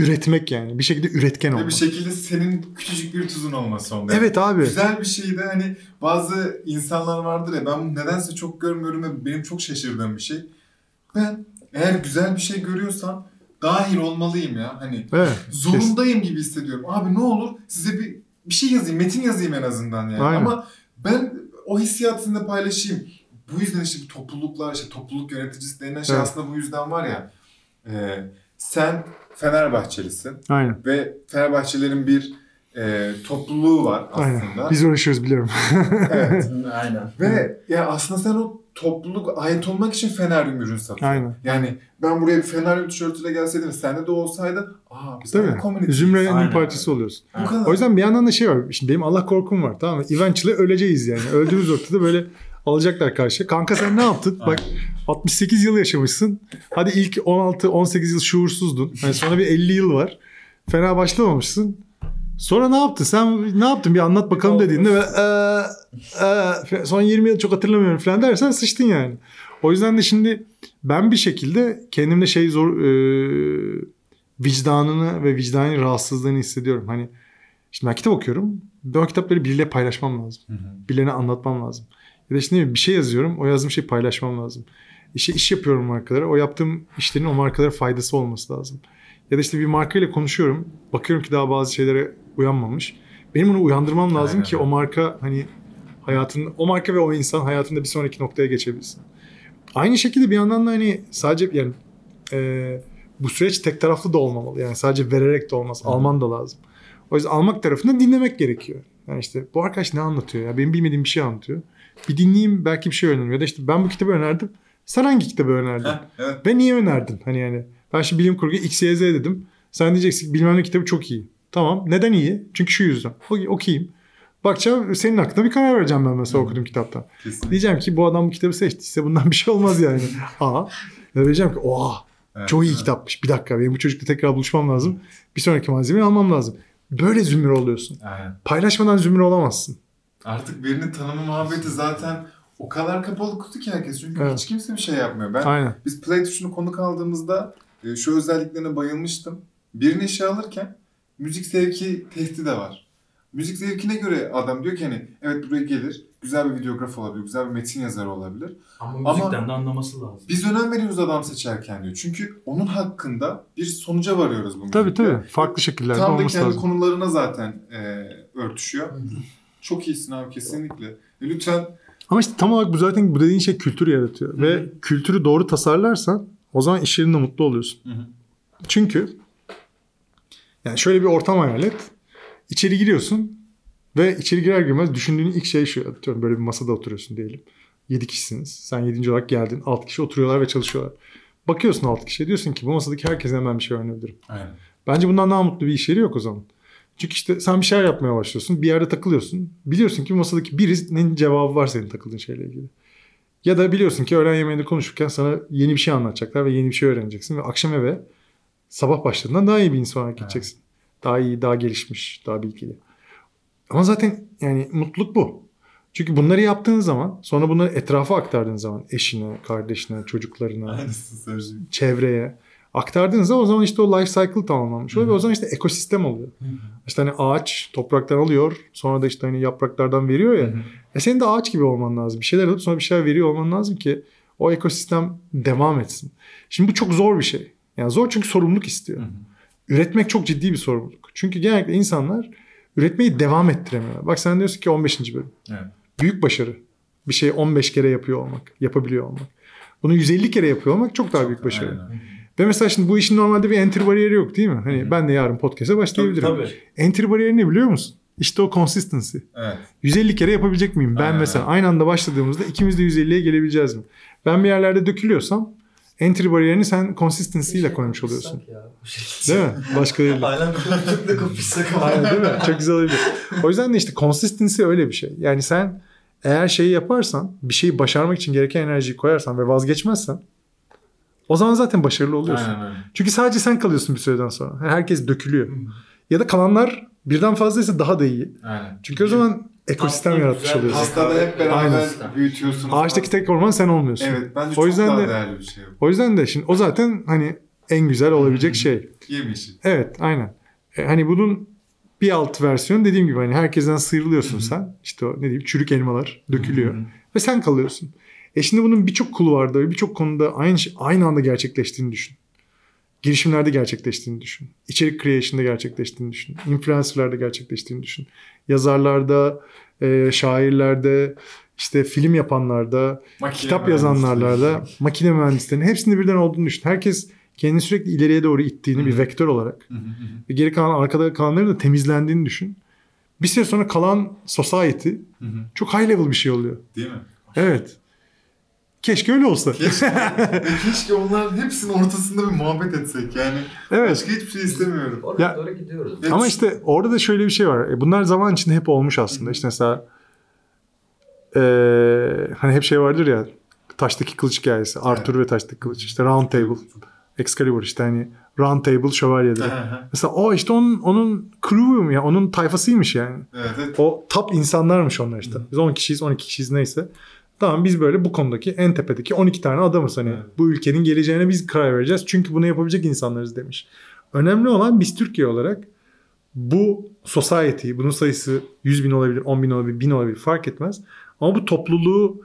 Üretmek yani. Bir şekilde üretken olmak. bir şekilde senin küçücük bir tuzun olması onda. Evet abi. Güzel bir şey de hani bazı insanlar vardır ya ben bunu nedense çok görmüyorum ve benim çok şaşırdığım bir şey. Ben eğer güzel bir şey görüyorsam dahil olmalıyım ya. Hani Evet. zorundayım gibi hissediyorum. Abi ne olur size bir bir şey yazayım, metin yazayım en azından yani. Aynen. Ama ben o hissiyatı sizinle paylaşayım. Bu yüzden işte bu topluluklar, işte topluluk yöneticisi denilen şey Evet. aslında bu yüzden var ya. e, sen Fenerbahçelisin Aynen. ve Fenerbahçelerin bir e, topluluğu var aslında. Aynen. Biz uğraşıyoruz biliyorum. Evet. [LAUGHS] Aynen. Ve ya aslında sen o topluluk ait olmak için Feneryum ürün satıyorsun. Aynen. Yani ben buraya bir Feneryum tişörtüyle gelseydim sende de olsaydı aa biz mi? community. Zümrenin bir parçası oluyorsun. Bu kadar. O yüzden bir yandan da şey var. Şimdi benim Allah korkum var tamam mı? Eventually öleceğiz yani. Öldüğümüz noktada böyle alacaklar karşı. Kanka sen ne yaptın? Bak 68 yıl yaşamışsın. Hadi ilk 16-18 yıl şuursuzdun. Yani sonra bir 50 yıl var. Fena başlamamışsın. Sonra ne yaptın? Sen ne yaptın? Bir anlat bakalım dediğinde ve "Ee, ee," son 20 yıl çok hatırlamıyorum falan dersen sıçtın yani. O yüzden de şimdi ben bir şekilde kendimde şey zor e, vicdanını ve vicdani rahatsızlığını hissediyorum. Hani şimdi ben kitap okuyorum. Ben o kitapları biriyle paylaşmam lazım. Hı hı. Birilerine anlatmam lazım. Ya da işte bir şey yazıyorum. O yazdığım şeyi paylaşmam lazım. İşte iş yapıyorum markalara. O yaptığım işlerin o markalara faydası olması lazım. Ya da işte bir markayla konuşuyorum. Bakıyorum ki daha bazı şeylere uyanmamış. Benim onu uyandırmam lazım Aynen ki o marka hani hayatın o marka ve o insan hayatında bir sonraki noktaya geçebilsin. Aynı şekilde bir yandan da hani sadece yani e, bu süreç tek taraflı da olmamalı. Yani sadece vererek de olmaz. Hı. Alman da lazım. O yüzden almak tarafında dinlemek gerekiyor. Yani işte bu arkadaş ne anlatıyor ya? Benim bilmediğim bir şey anlatıyor. Bir dinleyeyim belki bir şey öğrenirim. Ya da işte ben bu kitabı önerdim. Sen hangi kitabı önerdin? Heh, evet. Ve niye önerdin? Hani yani ben şimdi bilim kurgu X, Y, Z dedim. Sen diyeceksin ki bilmem ne kitabı çok iyi. Tamam. Neden iyi? Çünkü şu yüzden. Ok- okuyayım. Bakacağım senin hakkında bir karar vereceğim ben mesela okuduğum kitaptan. Kesinlikle. Diyeceğim ki bu adam bu kitabı seçtiyse bundan bir şey olmaz yani. [LAUGHS] A. Ya diyeceğim ki oha Evet, çok iyi evet. kitapmış. Bir dakika benim bu çocukla tekrar buluşmam lazım. Bir sonraki malzemeyi almam lazım. Böyle zümre oluyorsun. Aynen. Paylaşmadan zümre olamazsın. Artık birinin tanımı muhabbeti zaten o kadar kapalı kutu ki herkes. Çünkü Evet. hiç kimse bir şey yapmıyor. Ben Aynen. Biz Play tuşunu konuk aldığımızda e, şu özelliklerine bayılmıştım. Birini işe alırken müzik zevki testi de var. Müzik zevkine göre adam diyor ki hani evet buraya gelir, güzel bir videograf olabilir, güzel bir metin yazarı olabilir. Ama müzikten de anlaması lazım. Biz önem veriyoruz adam seçerken diyor. Çünkü onun hakkında bir sonuca varıyoruz bu Tabii müzikte. tabii. Farklı şekillerde Tam da olması kendi lazım. konularına zaten e, örtüşüyor. Çok iyisin abi kesinlikle. E, lütfen Ama işte tam olarak bu zaten bu dediğin şey kültür yaratıyor. Hı Ve kültürü doğru tasarlarsan o zaman iş yerinde mutlu oluyorsun. Hı hı. Çünkü yani şöyle bir ortam hayal et. İçeri giriyorsun ve içeri girer girmez düşündüğün ilk şey şu. Atıyorum böyle bir masada oturuyorsun diyelim. 7 kişisiniz. Sen 7. olarak geldin. 6 kişi oturuyorlar ve çalışıyorlar. Bakıyorsun 6 kişiye diyorsun ki bu masadaki herkesten ben bir şey öğrenebilirim. aynen. Bence bundan daha mutlu bir iş yeri yok o zaman. Çünkü işte sen bir şeyler yapmaya başlıyorsun. Bir yerde takılıyorsun. Biliyorsun ki masadaki birinin cevabı var senin takıldığın şeyle ilgili. Ya da biliyorsun ki öğlen yemeğinde konuşurken sana yeni bir şey anlatacaklar ve yeni bir şey öğreneceksin. Ve akşam eve sabah başladığından daha iyi bir insan olarak gideceksin. Daha iyi, daha gelişmiş, daha bilgili. Ama zaten yani mutluluk bu. Çünkü bunları yaptığın zaman sonra bunları etrafa aktardığın zaman eşine, kardeşine, çocuklarına, çevreye aktardığınızda o zaman işte o life cycle tamamlanmış oluyor ve o zaman işte ekosistem oluyor. İşte hani ağaç topraktan alıyor sonra da işte hani yapraklardan veriyor ya. E senin de ağaç gibi olman lazım. Bir şeyler alıp sonra bir şeyler veriyor olman lazım ki O ekosistem devam etsin. Şimdi bu çok zor bir şey. Yani zor çünkü sorumluluk istiyor. Üretmek çok ciddi bir sorumluluk. Çünkü genellikle insanlar üretmeyi devam ettiremiyorlar. Bak sen diyorsun ki 15. bölüm. Evet. Büyük başarı. Bir şeyi 15 kere yapıyor olmak, yapabiliyor olmak. Bunu 150 kere yapıyor olmak çok daha büyük başarı. Aynen. Ve mesela şimdi bu işin normalde bir entry bariyeri yok değil mi? Hani ben de yarın podcast'e başlayabilirim. Tabii. Entry bariyeri ne biliyor musun? İşte o consistency. Evet. 150 kere yapabilecek miyim? Ben Aynen. mesela aynı anda başladığımızda ikimiz de 150'ye gelebileceğiz mi? Ben bir yerlerde dökülüyorsam entry bariyerini sen consistency ile koymuş oluyorsun. Değil mi? Başkalarıyla. Aynen [LAUGHS] koltukla kapışsak ama. Aynen değil mi? Çok güzel olabilir. O yüzden de işte consistency öyle bir şey. Yani sen eğer şeyi yaparsan, bir şeyi başarmak için gereken enerjiyi koyarsan ve vazgeçmezsen o zaman zaten başarılı oluyorsun. Aynen öyle. Çünkü sadece sen kalıyorsun bir süreden sonra. Yani herkes dökülüyor. Ya da kalanlar birden fazlaysa daha da iyi. Aynen. Çünkü o zaman ekosistem Aslında yaratmış güzel- oluyorsun. Hastada hep beraber Aynen. büyütüyorsunuz. Ağaçtaki tek orman sen olmuyorsun. Evet bence O çok yüzden daha de- değerli bir şey. O yüzden de şimdi o zaten hani en güzel olabilecek şey. Yemişi. Evet aynen. E, hani bunun bir alt versiyonu dediğim gibi hani herkesten sıyrılıyorsun sen. İşte o ne diyeyim çürük elmalar dökülüyor. Ve sen kalıyorsun. E şimdi bunun birçok kulvarda ve birçok konuda aynı şey- aynı anda gerçekleştiğini düşün. Girişimlerde gerçekleştiğini düşün. İçerik creation'da gerçekleştiğini düşün. Influencer'larda gerçekleştiğini düşün. Yazarlarda, e, şairlerde, işte film yapanlarda, Makine kitap yazanlarla, makine mühendislerinin hepsinde birden olduğunu düşün. Herkes kendini sürekli ileriye doğru ittiğini bir vektör olarak ve geri kalan arkada kalanların da temizlendiğini düşün. Bir süre sonra kalan society çok high level bir şey oluyor. Değil mi? Evet. Keşke öyle olsa. Keşke, keşke onların hepsinin ortasında bir muhabbet etsek yani. Evet. Başka hiçbir şey istemiyorum. Oraya Ya- doğru gidiyoruz. Ama işte orada da şöyle bir şey var. E, Bunlar zaman içinde hep olmuş aslında. İşte mesela eee, hani hep şey vardır ya taştaki kılıç hikayesi. Arthur ve taştaki kılıç. İşte Round Table. Excalibur işte hani Round Table şövalyede. Mesela o işte onun onun crew'u ya onun tayfasıymış yani. evet, evet. O top insanlarmış onlar işte. Biz 10 kişiyiz 12 kişiyiz neyse. Tamam biz böyle bu konudaki en tepedeki 12 tane adamız hani Evet. bu ülkenin geleceğine biz karar vereceğiz. Çünkü bunu yapabilecek insanlarız demiş. Önemli olan biz Türkiye olarak bu society, bunun sayısı 100 bin olabilir, 10 bin olabilir, 1000 olabilir fark etmez. Ama bu topluluğu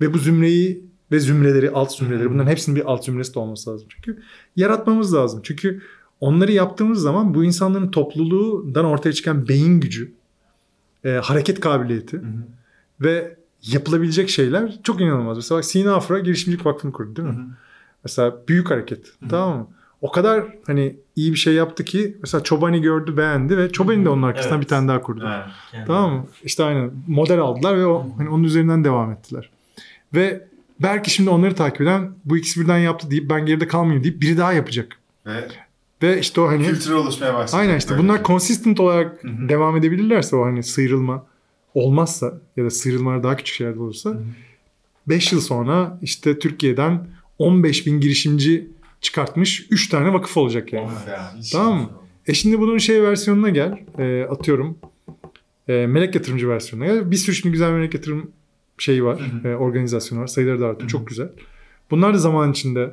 ve bu zümreyi ve zümreleri, alt zümreleri bunların hepsinin bir alt zümresi de olması lazım. Çünkü yaratmamız lazım. Çünkü onları yaptığımız zaman bu insanların topluluğundan ortaya çıkan beyin gücü, e, hareket kabiliyeti Hı hı. ve yapılabilecek şeyler çok inanılmaz. Mesela bak Sina Afra Girişimcilik Vakfı'nı kurdu değil mi? Hı hı. Mesela büyük hareket. Tamam mı? O kadar hani iyi bir şey yaptı ki mesela Çobani gördü beğendi ve Çobani de onun arkasından Evet. bir tane daha kurdu. Evet. Yani- Tamam mı? İşte aynen model aldılar ve o, hani onun üzerinden devam ettiler. Ve belki şimdi onları takip eden bu ikisi birden yaptı deyip ben geride kalmayayım deyip biri daha yapacak. Ve Ve işte o hani kültür oluşmaya başladı. aynen işte Böyle. bunlar consistent olarak Hı hı. devam edebilirlerse o hani sıyrılma olmazsa ya da sıyrılmalar daha küçük şeyler olursa 5 yıl sonra işte Türkiye'den 15 bin girişimci çıkartmış 3 tane vakıf olacak yani. İnşallah. Tamam mı? E şimdi bunun şey versiyonuna gel. E, atıyorum. E, melek yatırımcı versiyonuna gel. Bir sürü şimdi güzel melek yatırım şeyi var. Hı E, organizasyonu var. Sayıları da artıyor. Çok güzel. Bunlar da zaman içinde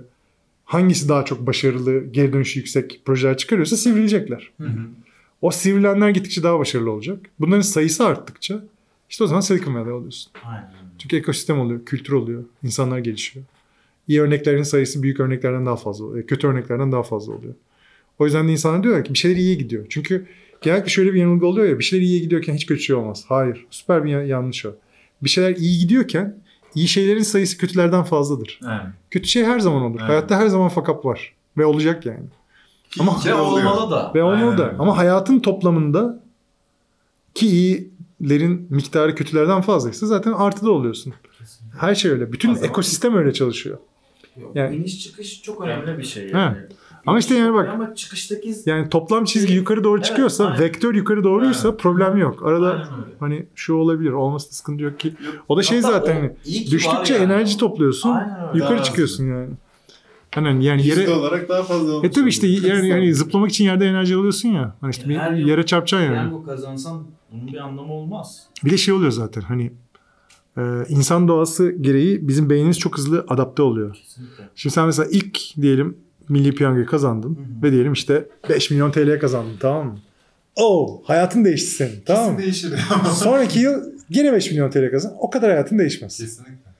hangisi daha çok başarılı, geri dönüşü yüksek projeler çıkarıyorsa sivrilecekler. Hı hı. O sivrilenler gittikçe daha başarılı olacak. Bunların sayısı arttıkça işte o zaman Silicon Valley oluyorsun. Aynen. Çünkü ekosistem oluyor, kültür oluyor, insanlar gelişiyor. İyi örneklerin sayısı büyük örneklerden daha fazla oluyor. Kötü örneklerden daha fazla oluyor. O yüzden de insanlar diyorlar ki bir şeyler iyiye gidiyor. Çünkü genellikle şöyle bir yanılgı oluyor ya bir şeyler iyiye gidiyorken hiç kötü şey olmaz. Hayır. Süper bir ya- yanlış o. Bir şeyler iyi gidiyorken iyi şeylerin sayısı kötülerden fazladır. Aynen. Kötü şey her zaman olur. Evet. Hayatta her zaman fakap var. Ve olacak yani. Ama- ki Ve oluyor. olmalı da. Ve olmalı da. Ama hayatın toplamında ki iyilerin miktarı kötülerden fazlaysa zaten artıda oluyorsun. Her şey öyle. Bütün zaman- ekosistem öyle çalışıyor. Yok, Yani- İniş çıkış çok önemli bir şey. Ha. Yani. Ama işte yani bak- Ama çıkıştaki Yani toplam çizgi yukarı doğru Evet, çıkıyorsa, aynen. vektör yukarı doğruysa Aynen. problem yok. Arada Aynen hani şu olabilir, olması da sıkıntı yok ki. O da şey Hatta zaten o hani düştükçe var yani. enerji topluyorsun, Aynen öyle. yukarı Daha çıkıyorsun yani. Hani yani yere olarak daha fazla olmuş. E tabii işte yani, yani zıplamak için yerde enerji alıyorsun ya. Hani işte bir Her yıl yere çarpacaksın yani. Piyango kazansan bunun bir anlamı olmaz. Bir de şey oluyor zaten hani e, insan doğası gereği bizim beynimiz çok hızlı adapte oluyor. Kesinlikle. Şimdi sen mesela ilk diyelim milli piyangoyu kazandın hı. ve diyelim işte 5 milyon TL kazandın tamam mı? Oo hayatın değişti senin tamam Kesin mı? değişir. [LAUGHS] Sonraki yıl yine 5 milyon TL kazan. O kadar hayatın değişmez. Kesinlikle.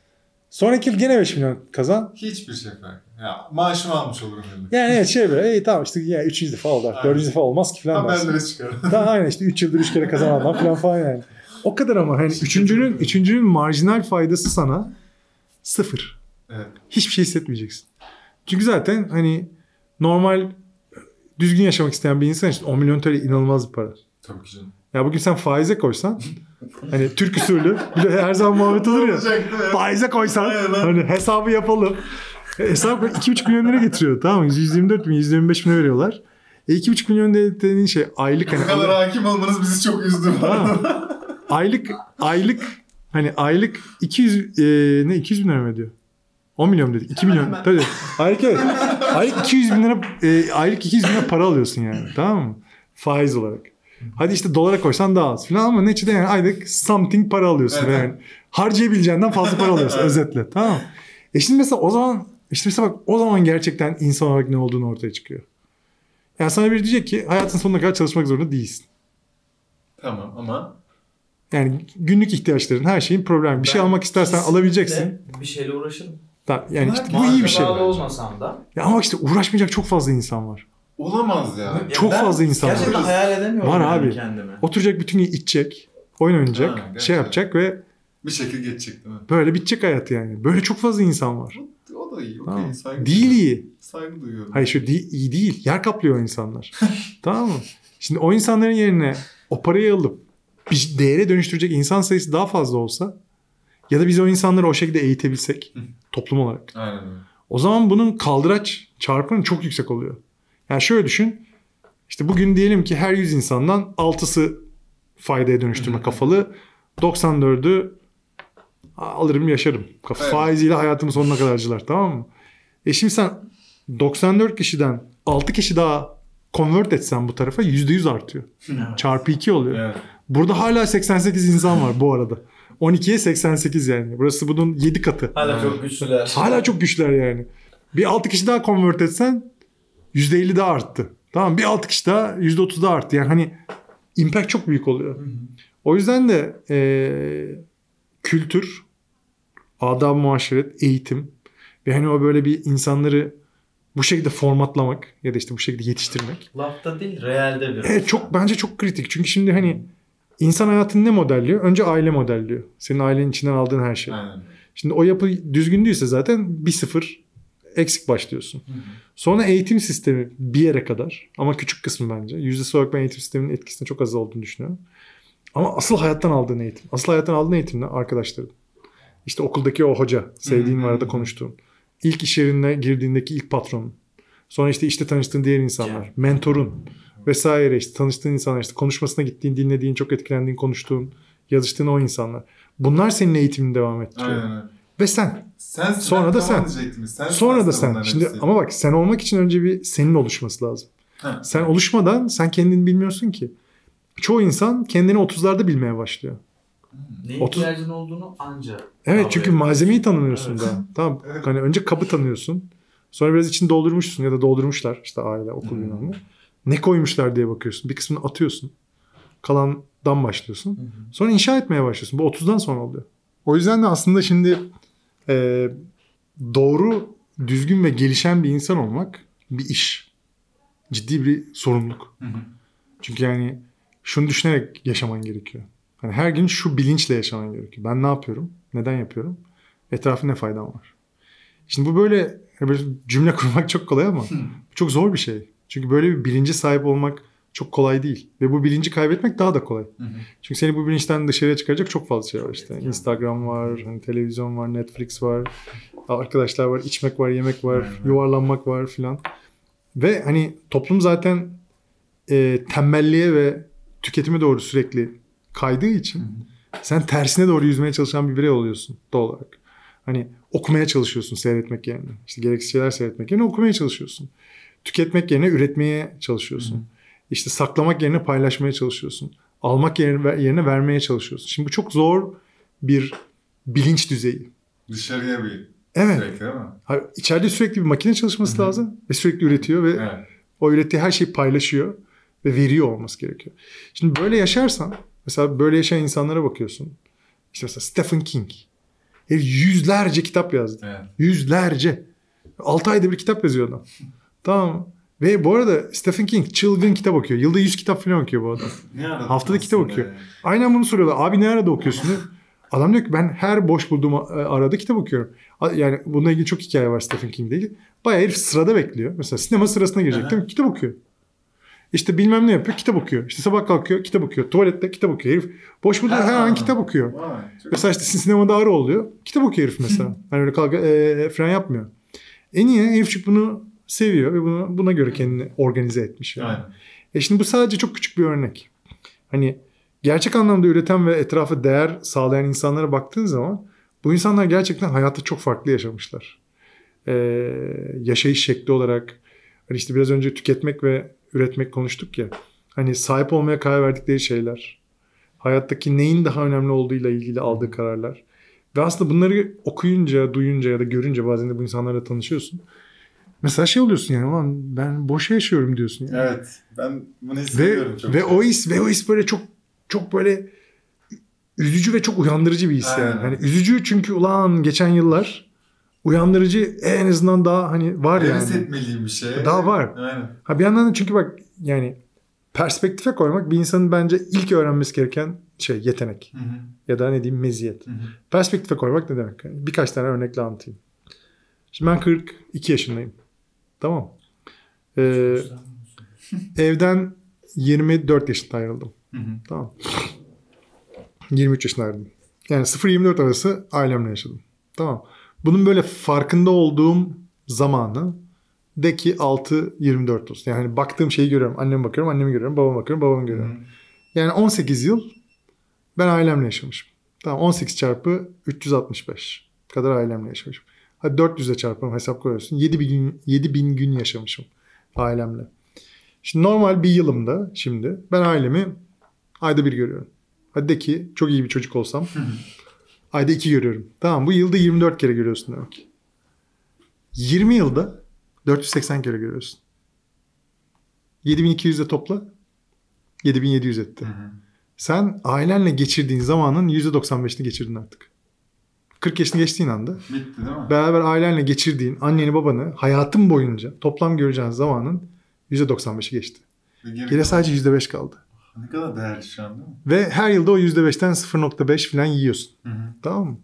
Sonraki yıl gene 5 milyon kazan. Hiçbir şey fark. Ya maaşımı almış olurum yıllık. Yani evet şey böyle iyi tamam işte ya 3. defa oldu. Aynen. 4. defa olmaz ki falan. dersin. Haberlere çıkarım. Daha aynen işte 3 yıldır 3 kere kazanan adam falan falan yani. O kadar ama hani üçüncünün, üçüncünün marjinal faydası sana sıfır. evet. Hiçbir şey hissetmeyeceksin. Çünkü zaten hani normal düzgün yaşamak isteyen bir insan için 10 milyon TL inanılmaz bir para. Tabii ki canım. Ya bugün sen faize koysan hani Türk usulü bir de her zaman muhabbet olur ya. Faize koysan hani hesabı yapalım. Hesap 2,5 milyon lira getiriyor tamam mı? 124 bin 125 bin veriyorlar. E 2,5 milyon dediğin şey aylık Bu hani kadar hakim olmanız bizi çok üzdü. Tamam. aylık aylık hani aylık 200 e, ne 200 bin lira mı ödüyor? 10 milyon dedik. 2 milyon. hemen. Tabii. Aylık evet. Aylık 200 bin lira e, aylık 200 bin lira para alıyorsun yani. Tamam mı? Faiz olarak. Hadi işte dolara koysan daha az falan ama neticede yani aylık something para alıyorsun. Evet. Yani harcayabileceğinden fazla para alıyorsun [LAUGHS] özetle. Tamam mı? E şimdi mesela o zaman işte mesela bak o zaman gerçekten insan olarak ne olduğunu ortaya çıkıyor. Yani sana biri diyecek ki hayatın sonuna kadar çalışmak zorunda değilsin. tamam ama Yani günlük ihtiyaçların her şeyin problem. Bir şey Ben almak istersen alabileceksin. Bir şeyle uğraşırım. Tamam, yani işte bu iyi bir şey. bağlı olmasam da. Ya ama işte uğraşmayacak çok fazla insan var. olamaz ya. Ya Çok ben fazla insan var. Gerçekten hayal edemiyorum Var yani abi. kendimi. Oturacak bütün gün içecek, oyun oynayacak, Ha, gerçekten. şey yapacak ve Bir şekil geçecek değil mi? böyle bitecek hayat yani. Böyle çok fazla insan var. Da iyi. Okey. Tamam. Saygı Değil duyuyorum. iyi. Saygı duyuyorum. Hayır şu değil, iyi değil. Yer kaplıyor insanlar. [LAUGHS] tamam mı? Şimdi o insanların yerine o parayı alıp bir değere dönüştürecek insan sayısı daha fazla olsa ya da biz o insanları o şekilde eğitebilsek toplum olarak. Aynen. O zaman bunun kaldıraç çarpanı çok yüksek oluyor. Yani şöyle düşün. İşte bugün diyelim ki her 100 insandan 6'sı faydaya dönüştürme kafalı. 94'ü alırım yaşarım. Evet. Faiziyle hayatımın sonuna kadar harcarlar tamam mı? E şimdi sen 94 kişiden 6 kişi daha convert etsen bu tarafa %100 artıyor. Evet. Çarpı 2 oluyor. Evet. Burada hala 88 insan var bu arada. 12'ye 88 yani. Burası bunun 7 katı. Hala çok güçlüler. Hala çok güçler yani. Bir 6 kişi daha convert etsen %50 daha arttı. Tamam bir 6 kişi daha %30 daha arttı. Yani hani impact çok büyük oluyor. O yüzden de eee, kültür, adab muaşeret, eğitim ve hani o böyle bir insanları bu şekilde formatlamak ya da işte bu şekilde yetiştirmek. Lafta değil, realde bir. Evet çok bence çok kritik. Çünkü şimdi hani insan hayatını ne modelliyor? Önce aile modelliyor. Senin ailenin içinden aldığın her şey. Aynen. Şimdi o yapı düzgün değilse zaten bir sıfır eksik başlıyorsun. Sonra eğitim sistemi bir yere kadar ama küçük kısmı bence. Yüzdesi olarak ben eğitim sisteminin etkisinde çok az olduğunu düşünüyorum. Ama asıl hayattan aldığın eğitim. Asıl hayattan aldığın eğitim ne? Arkadaşların. İşte okuldaki o hoca. Sevdiğin var arada konuştuğun. İlk iş yerine girdiğindeki ilk patronun. Sonra işte işte tanıştığın diğer insanlar. Mentorun. Vesaire işte tanıştığın insanlar. işte konuşmasına gittiğin, dinlediğin, çok etkilendiğin, konuştuğun, yazıştığın o insanlar. Bunlar senin eğitimini devam ettiriyor. Aynen. Ve sen. Sen, Sonra da sen. Sen Sonra da sen. Şimdi hepsi. ama bak sen olmak için önce bir senin oluşması lazım. Ha. Sen oluşmadan sen kendini bilmiyorsun ki. Çoğu insan kendini 30'larda bilmeye başlıyor. Ne Otuz- ihtiyacın olduğunu anca. Evet çünkü malzemeyi tanımıyorsun Evet. daha. Tamam. Evet. Hani önce kabı tanıyorsun. Sonra biraz için doldurmuşsun ya da doldurmuşlar işte aile, okul Hmm. bilmem ne. Koymuşlar diye bakıyorsun. Bir kısmını atıyorsun. Kalandan başlıyorsun. Sonra inşa etmeye başlıyorsun. Bu 30'dan sonra oluyor. O yüzden de aslında şimdi e, doğru, düzgün ve gelişen bir insan olmak bir iş. Ciddi bir sorumluluk. Hı. Çünkü yani şunu düşünerek yaşaman gerekiyor. Hani her gün şu bilinçle yaşaman gerekiyor. Ben ne yapıyorum? Neden yapıyorum? Etrafı ne faydam var? Şimdi bu böyle, böyle cümle [LAUGHS] kurmak çok kolay ama çok zor bir şey. Çünkü böyle bir bilince sahip olmak çok kolay değil. Ve bu bilinci kaybetmek daha da kolay. Hı hı. Çünkü seni bu bilinçten dışarıya çıkaracak çok fazla şey var işte. Instagram var, hani televizyon var, Netflix var, arkadaşlar var, içmek var, yemek var, yuvarlanmak var filan. Ve hani toplum zaten e, tembelliğe ve tüketime doğru sürekli kaydığı için sen tersine doğru yüzmeye çalışan bir birey oluyorsun doğal olarak. Hani okumaya çalışıyorsun seyretmek yerine. İşte gereksiz şeyler seyretmek yerine okumaya çalışıyorsun. Tüketmek yerine üretmeye çalışıyorsun. İşte saklamak yerine paylaşmaya çalışıyorsun. Almak yerine, yerine vermeye çalışıyorsun. Şimdi bu çok zor bir bilinç düzeyi. Dışarıya bir Evet. sürekli değil mi? Hayır, İçeride sürekli bir makine çalışması lazım ve sürekli üretiyor ve Evet. o ürettiği her şeyi paylaşıyor ve veriyor olması gerekiyor. Şimdi böyle yaşarsan mesela böyle yaşayan insanlara bakıyorsun. İşte mesela Stephen King. Herif yüzlerce kitap yazdı. Evet. Yüzlerce. 6 ayda bir kitap yazıyor adam. tamam. Ve bu arada Stephen King çılgın kitap okuyor. Yılda 100 kitap falan okuyor bu adam. Ne Haftada kitap okuyor. ya? Aynen bunu soruyorlar. Abi ne arada okuyorsun? Adam diyor ki ben her boş bulduğum e, arada kitap okuyorum. Yani bununla ilgili çok hikaye var Stephen King'le ilgili. Bayağı herif sırada bekliyor. Mesela sinema sırasına girecek değil mi? Kitap okuyor. İşte bilmem ne yapıyor. Kitap okuyor. İşte sabah kalkıyor. Kitap okuyor. Tuvalette kitap okuyor. Herif boş bulduğu her an kitap okuyor. Vay, Mesela işte sinemada ara oluyor. Kitap okuyor herif mesela. hani öyle kalka, e, fren yapmıyor. En iyi herifçik bunu seviyor ve buna, buna göre kendini organize etmiş. Yani. Aynen. E şimdi bu sadece çok küçük bir örnek. Hani gerçek anlamda üreten ve etrafa değer sağlayan insanlara baktığın zaman bu insanlar gerçekten hayatı çok farklı yaşamışlar. Ee, yaşayış şekli olarak hani işte biraz önce tüketmek ve üretmek konuştuk ya. Hani sahip olmaya karar verdikleri şeyler. Hayattaki neyin daha önemli olduğuyla ilgili aldığı kararlar. Ve aslında bunları okuyunca, duyunca ya da görünce bazen de bu insanlarla tanışıyorsun. Mesela şey oluyorsun yani ulan ben boşa yaşıyorum diyorsun. Yani. Evet. Ben bunu Ve hissediyorum çok. ve o his ve o his böyle çok çok böyle üzücü ve çok uyandırıcı bir his yani. Aynen. Hani üzücü çünkü ulan geçen yıllar uyandırıcı en azından daha hani var Heves yani. etmeliyim bir şey. Daha var. Aynen. Ha bir yandan da çünkü bak yani perspektife koymak bir insanın bence ilk öğrenmesi gereken şey yetenek Hı hı. ya da ne diyeyim meziyet. Hı hı. Perspektife koymak ne demek? Yani birkaç tane örnekle anlatayım. Şimdi ben 42 yaşındayım. Tamam. Ee, evden 24 yaşında ayrıldım. Hı hı. Tamam. 23 yaşındaydım. Yani 0-24 arası ailemle yaşadım. Tamam. Bunun böyle farkında olduğum zamanı de ki 6-24 olsun. Yani hani baktığım şeyi görüyorum. Anneme bakıyorum, annemi görüyorum. Babama bakıyorum, babamı görüyorum. Yani 18 yıl ben ailemle yaşamışım. Tamam 18 çarpı 365 kadar ailemle yaşamışım. Hadi 400'e çarpalım hesap koyuyorsun. 7000 gün, 7000 gün yaşamışım ailemle. Şimdi normal bir yılımda şimdi ben ailemi ayda bir görüyorum. Hadi de ki çok iyi bir çocuk olsam ayda iki görüyorum. Tamam bu yılda 24 kere görüyorsun demek. ki. 20 yılda 480 kere görüyorsun. 7200'e topla 7700 etti. Hı hı. Sen ailenle geçirdiğin zamanın %95'ini geçirdin artık. 40 yaşını geçtiğin anda Bitti değil mi? beraber ailenle geçirdiğin anneni babanı hayatın boyunca toplam göreceğin zamanın %95'i geçti. Geri- Geriye sadece %5 kaldı. Ne kadar değerli şu an değil mi? Ve her yılda o %5'ten 0.5 falan yiyorsun. Hı hı. Tamam mı?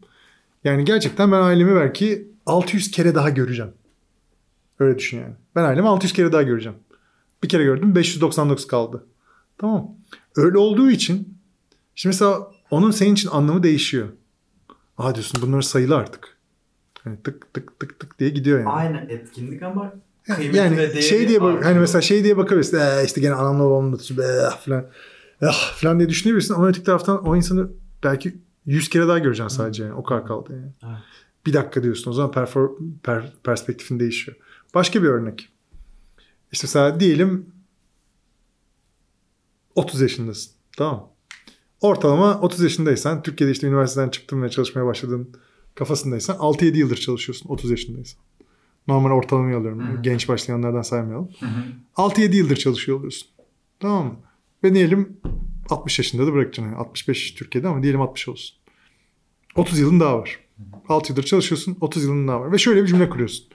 Yani gerçekten ben ailemi belki 600 kere daha göreceğim. Öyle düşün yani. Ben ailemi 600 kere daha göreceğim. Bir kere gördüm 599 kaldı. Tamam. Öyle olduğu için şimdi mesela onun senin için anlamı değişiyor. Aa diyorsun bunlar sayılı artık. Yani tık tık tık tık diye gidiyor yani. Aynı etkinlik ama kıymeti ve Yani şey diye bak, hani mesela şey diye bakabilirsin. Ee, işte gene anamla babamla tutuşup ee, falan. Ah, falan diye düşünebilirsin ama öteki taraftan o insanı belki 100 kere daha göreceksin sadece yani. O kadar kaldı yani. Evet. Bir dakika diyorsun o zaman perfor, per, perspektifin değişiyor. Başka bir örnek. İşte mesela diyelim 30 yaşındasın. Tamam. Ortalama 30 yaşındaysan Türkiye'de işte üniversiteden çıktın ve çalışmaya başladın kafasındaysan 6-7 yıldır çalışıyorsun 30 yaşındaysan. Normal ortalamayı alıyorum. Hı hı. Genç başlayanlardan saymayalım. Hı hı. 6-7 yıldır çalışıyor oluyorsun. Tamam mı? Ve diyelim 60 yaşında da bırakacaksın. Yani 65 Türkiye'de ama diyelim 60 olsun. 30 yılın daha var. 6 yıldır çalışıyorsun 30 yılın daha var. Ve şöyle bir cümle kuruyorsun.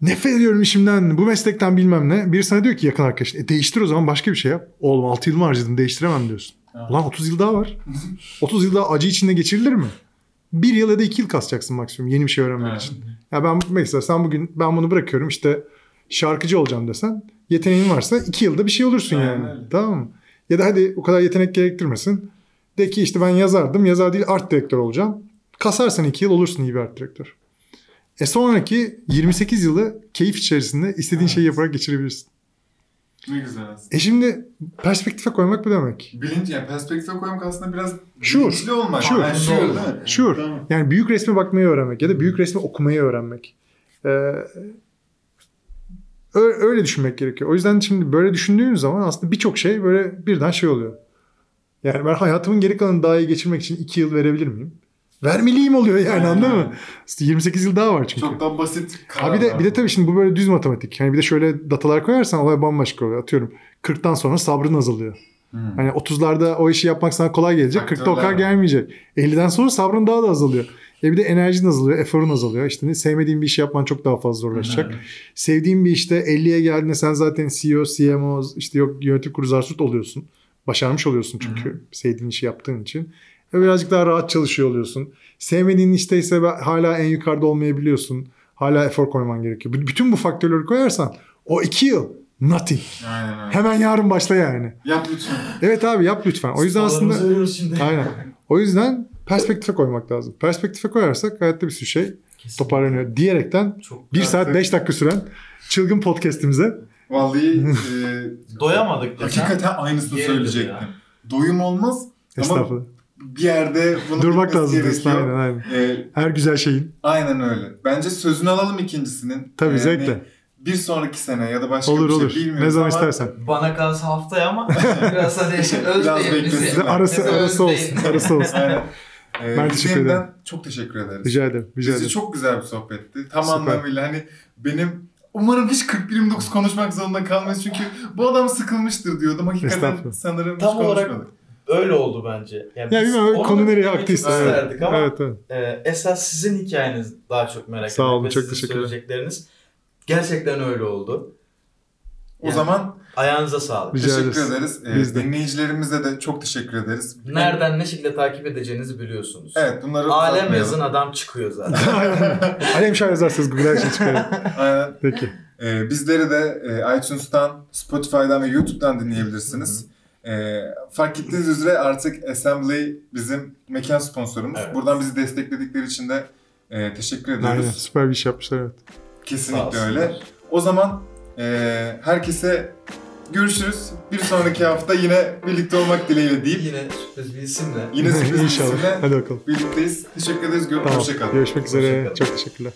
Nefret ediyorum işimden, bu meslekten bilmem ne. Biri sana diyor ki yakın arkadaşın. E değiştir o zaman başka bir şey yap. Oğlum 6 yıl mı harcadın değiştiremem diyorsun. Evet. Ulan 30 yıl daha var. [LAUGHS] 30 yıl daha acı içinde geçirilir mi? Bir yıl ya da iki yıl kasacaksın maksimum yeni bir şey öğrenmek Evet. için. Ya ben mesela sen bugün ben bunu bırakıyorum işte şarkıcı olacağım desen yeteneğin varsa iki yılda bir şey olursun Aynen yani. öyle. Tamam mı? Ya da hadi o kadar yetenek gerektirmesin. De ki işte ben yazardım. Yazar değil art direktör olacağım. Kasarsan iki yıl olursun iyi bir art direktör. E sonraki 28 yılı keyif içerisinde istediğin Evet. şeyi yaparak geçirebilirsin. Ne güzel aslında. E şimdi perspektife koymak bu demek. Bilinç yani perspektife koymak aslında biraz Sure. bilinçli olmak. Sure. Yani sure değil mi? Sure. Tamam. Yani büyük resme bakmayı öğrenmek ya da büyük resmi okumayı öğrenmek. Ee, öyle düşünmek gerekiyor. O yüzden şimdi böyle düşündüğün zaman aslında birçok şey böyle birden şey oluyor. Yani ben hayatımın geri kalanını daha iyi geçirmek için iki yıl verebilir miyim? Vermeliyim oluyor yani Aynen. anladın mı? İşte 28 yıl daha var çünkü. Çok daha basit Ha bir de bir de tabii şimdi bu böyle düz matematik. Hani bir de şöyle datalar koyarsan olay bambaşka oluyor. Atıyorum 40'tan sonra sabrın azalıyor. Hmm. Hani 30'larda o işi yapmak sana kolay gelecek. 40'ta o kadar Faktörler gelmeyecek. 50'den sonra sabrın daha da azalıyor. E bir de enerjin azalıyor, eforun azalıyor. İşte ne- sevmediğin bir işi yapman çok daha fazla zorlaşacak. Sevdiğin bir işte 50'ye geldiğinde sen zaten CEO, CMO, işte yok yönetim kurulu zarsut oluyorsun. Başarmış oluyorsun çünkü sevdiğin işi yaptığın için. Ve birazcık daha rahat çalışıyor oluyorsun. Sevmediğin işte ise hala en yukarıda olmayabiliyorsun. Hala efor koyman gerekiyor. Bütün bu faktörleri koyarsan o iki yıl nothing. Aynen öyle. Hemen yarın başla yani. Yap lütfen. Evet abi yap lütfen. O yüzden aslında aynen. O yüzden perspektife koymak lazım. Perspektife koyarsak hayatta bir sürü şey Kesinlikle. toparlanıyor. Diyerekten Çok 1 saat 5 dakika süren çılgın podcast'imize Vallahi [LAUGHS] e, doyamadık hakikaten aynısını söyleyecektim. ya. Doyum olmaz ama estağfurullah. Bir yerde bunu Durmak lazım diyorsun. gerekiyor. Aynen aynen. E, Her güzel şeyin. aynen öyle. Bence sözünü alalım ikincisinin. Tabii E, zevkle. hani Bir sonraki sene ya da başka Olur bir şey olur. bilmiyoruz Ne zaman ama istersen. Bana kalsa haftaya ama [LAUGHS] biraz. Biraz Özleyin bizi. Arası arası olsun. Arası [LAUGHS] olsun. Aynen. E, Ben teşekkür ederim. Çok teşekkür ederiz. Rica ederim. Rica ederim. çok güzel bir sohbetti. Tam Süper. anlamıyla hani benim umarım hiç 40-29 konuşmak zorunda kalmayız çünkü bu adam sıkılmıştır diyordum. Hakikaten sanırım Tam hiç olarak- konuşmadık. Öyle oldu bence. Yani Ya biz bilmiyorum onu konu nereye aktıysa. Evet. ama evet, evet. e, esas sizin hikayeniz daha çok merak Sağ ettik olun, çok teşekkürler. söyleyecekleriniz gerçekten öyle oldu. O Yani- zaman Ayağınıza sağlık. Rica teşekkür ederiz. ederiz. Ee, Biz de. Dinleyicilerimize de çok teşekkür ederiz. Nereden ne şekilde takip edeceğinizi biliyorsunuz. Evet bunları Alem yazın adam çıkıyor zaten. [LAUGHS] Alem şah yazarsanız Google'a şey çıkıyor. Aynen. Peki. Ee, bizleri de e, iTunes'tan, Spotify'dan ve YouTube'dan dinleyebilirsiniz. Ee, fark ettiğiniz üzere artık Assembly bizim mekan sponsorumuz. Evet. Buradan bizi destekledikleri için de e, teşekkür ediyoruz. Aynen. Süper bir iş yapmışlar evet. Kesinlikle öyle. O zaman e, herkese görüşürüz. Bir sonraki hafta yine birlikte olmak dileğiyle deyip Yine sürpriz bir isimle. yine [LAUGHS] sürpriz bir İnşallah. isimle Hadi bakalım. birlikteyiz. Teşekkür ederiz. Gör- Tamam. Hoşçakalın. Görüşmek üzere. Hoşça kalın. Çok teşekkürler.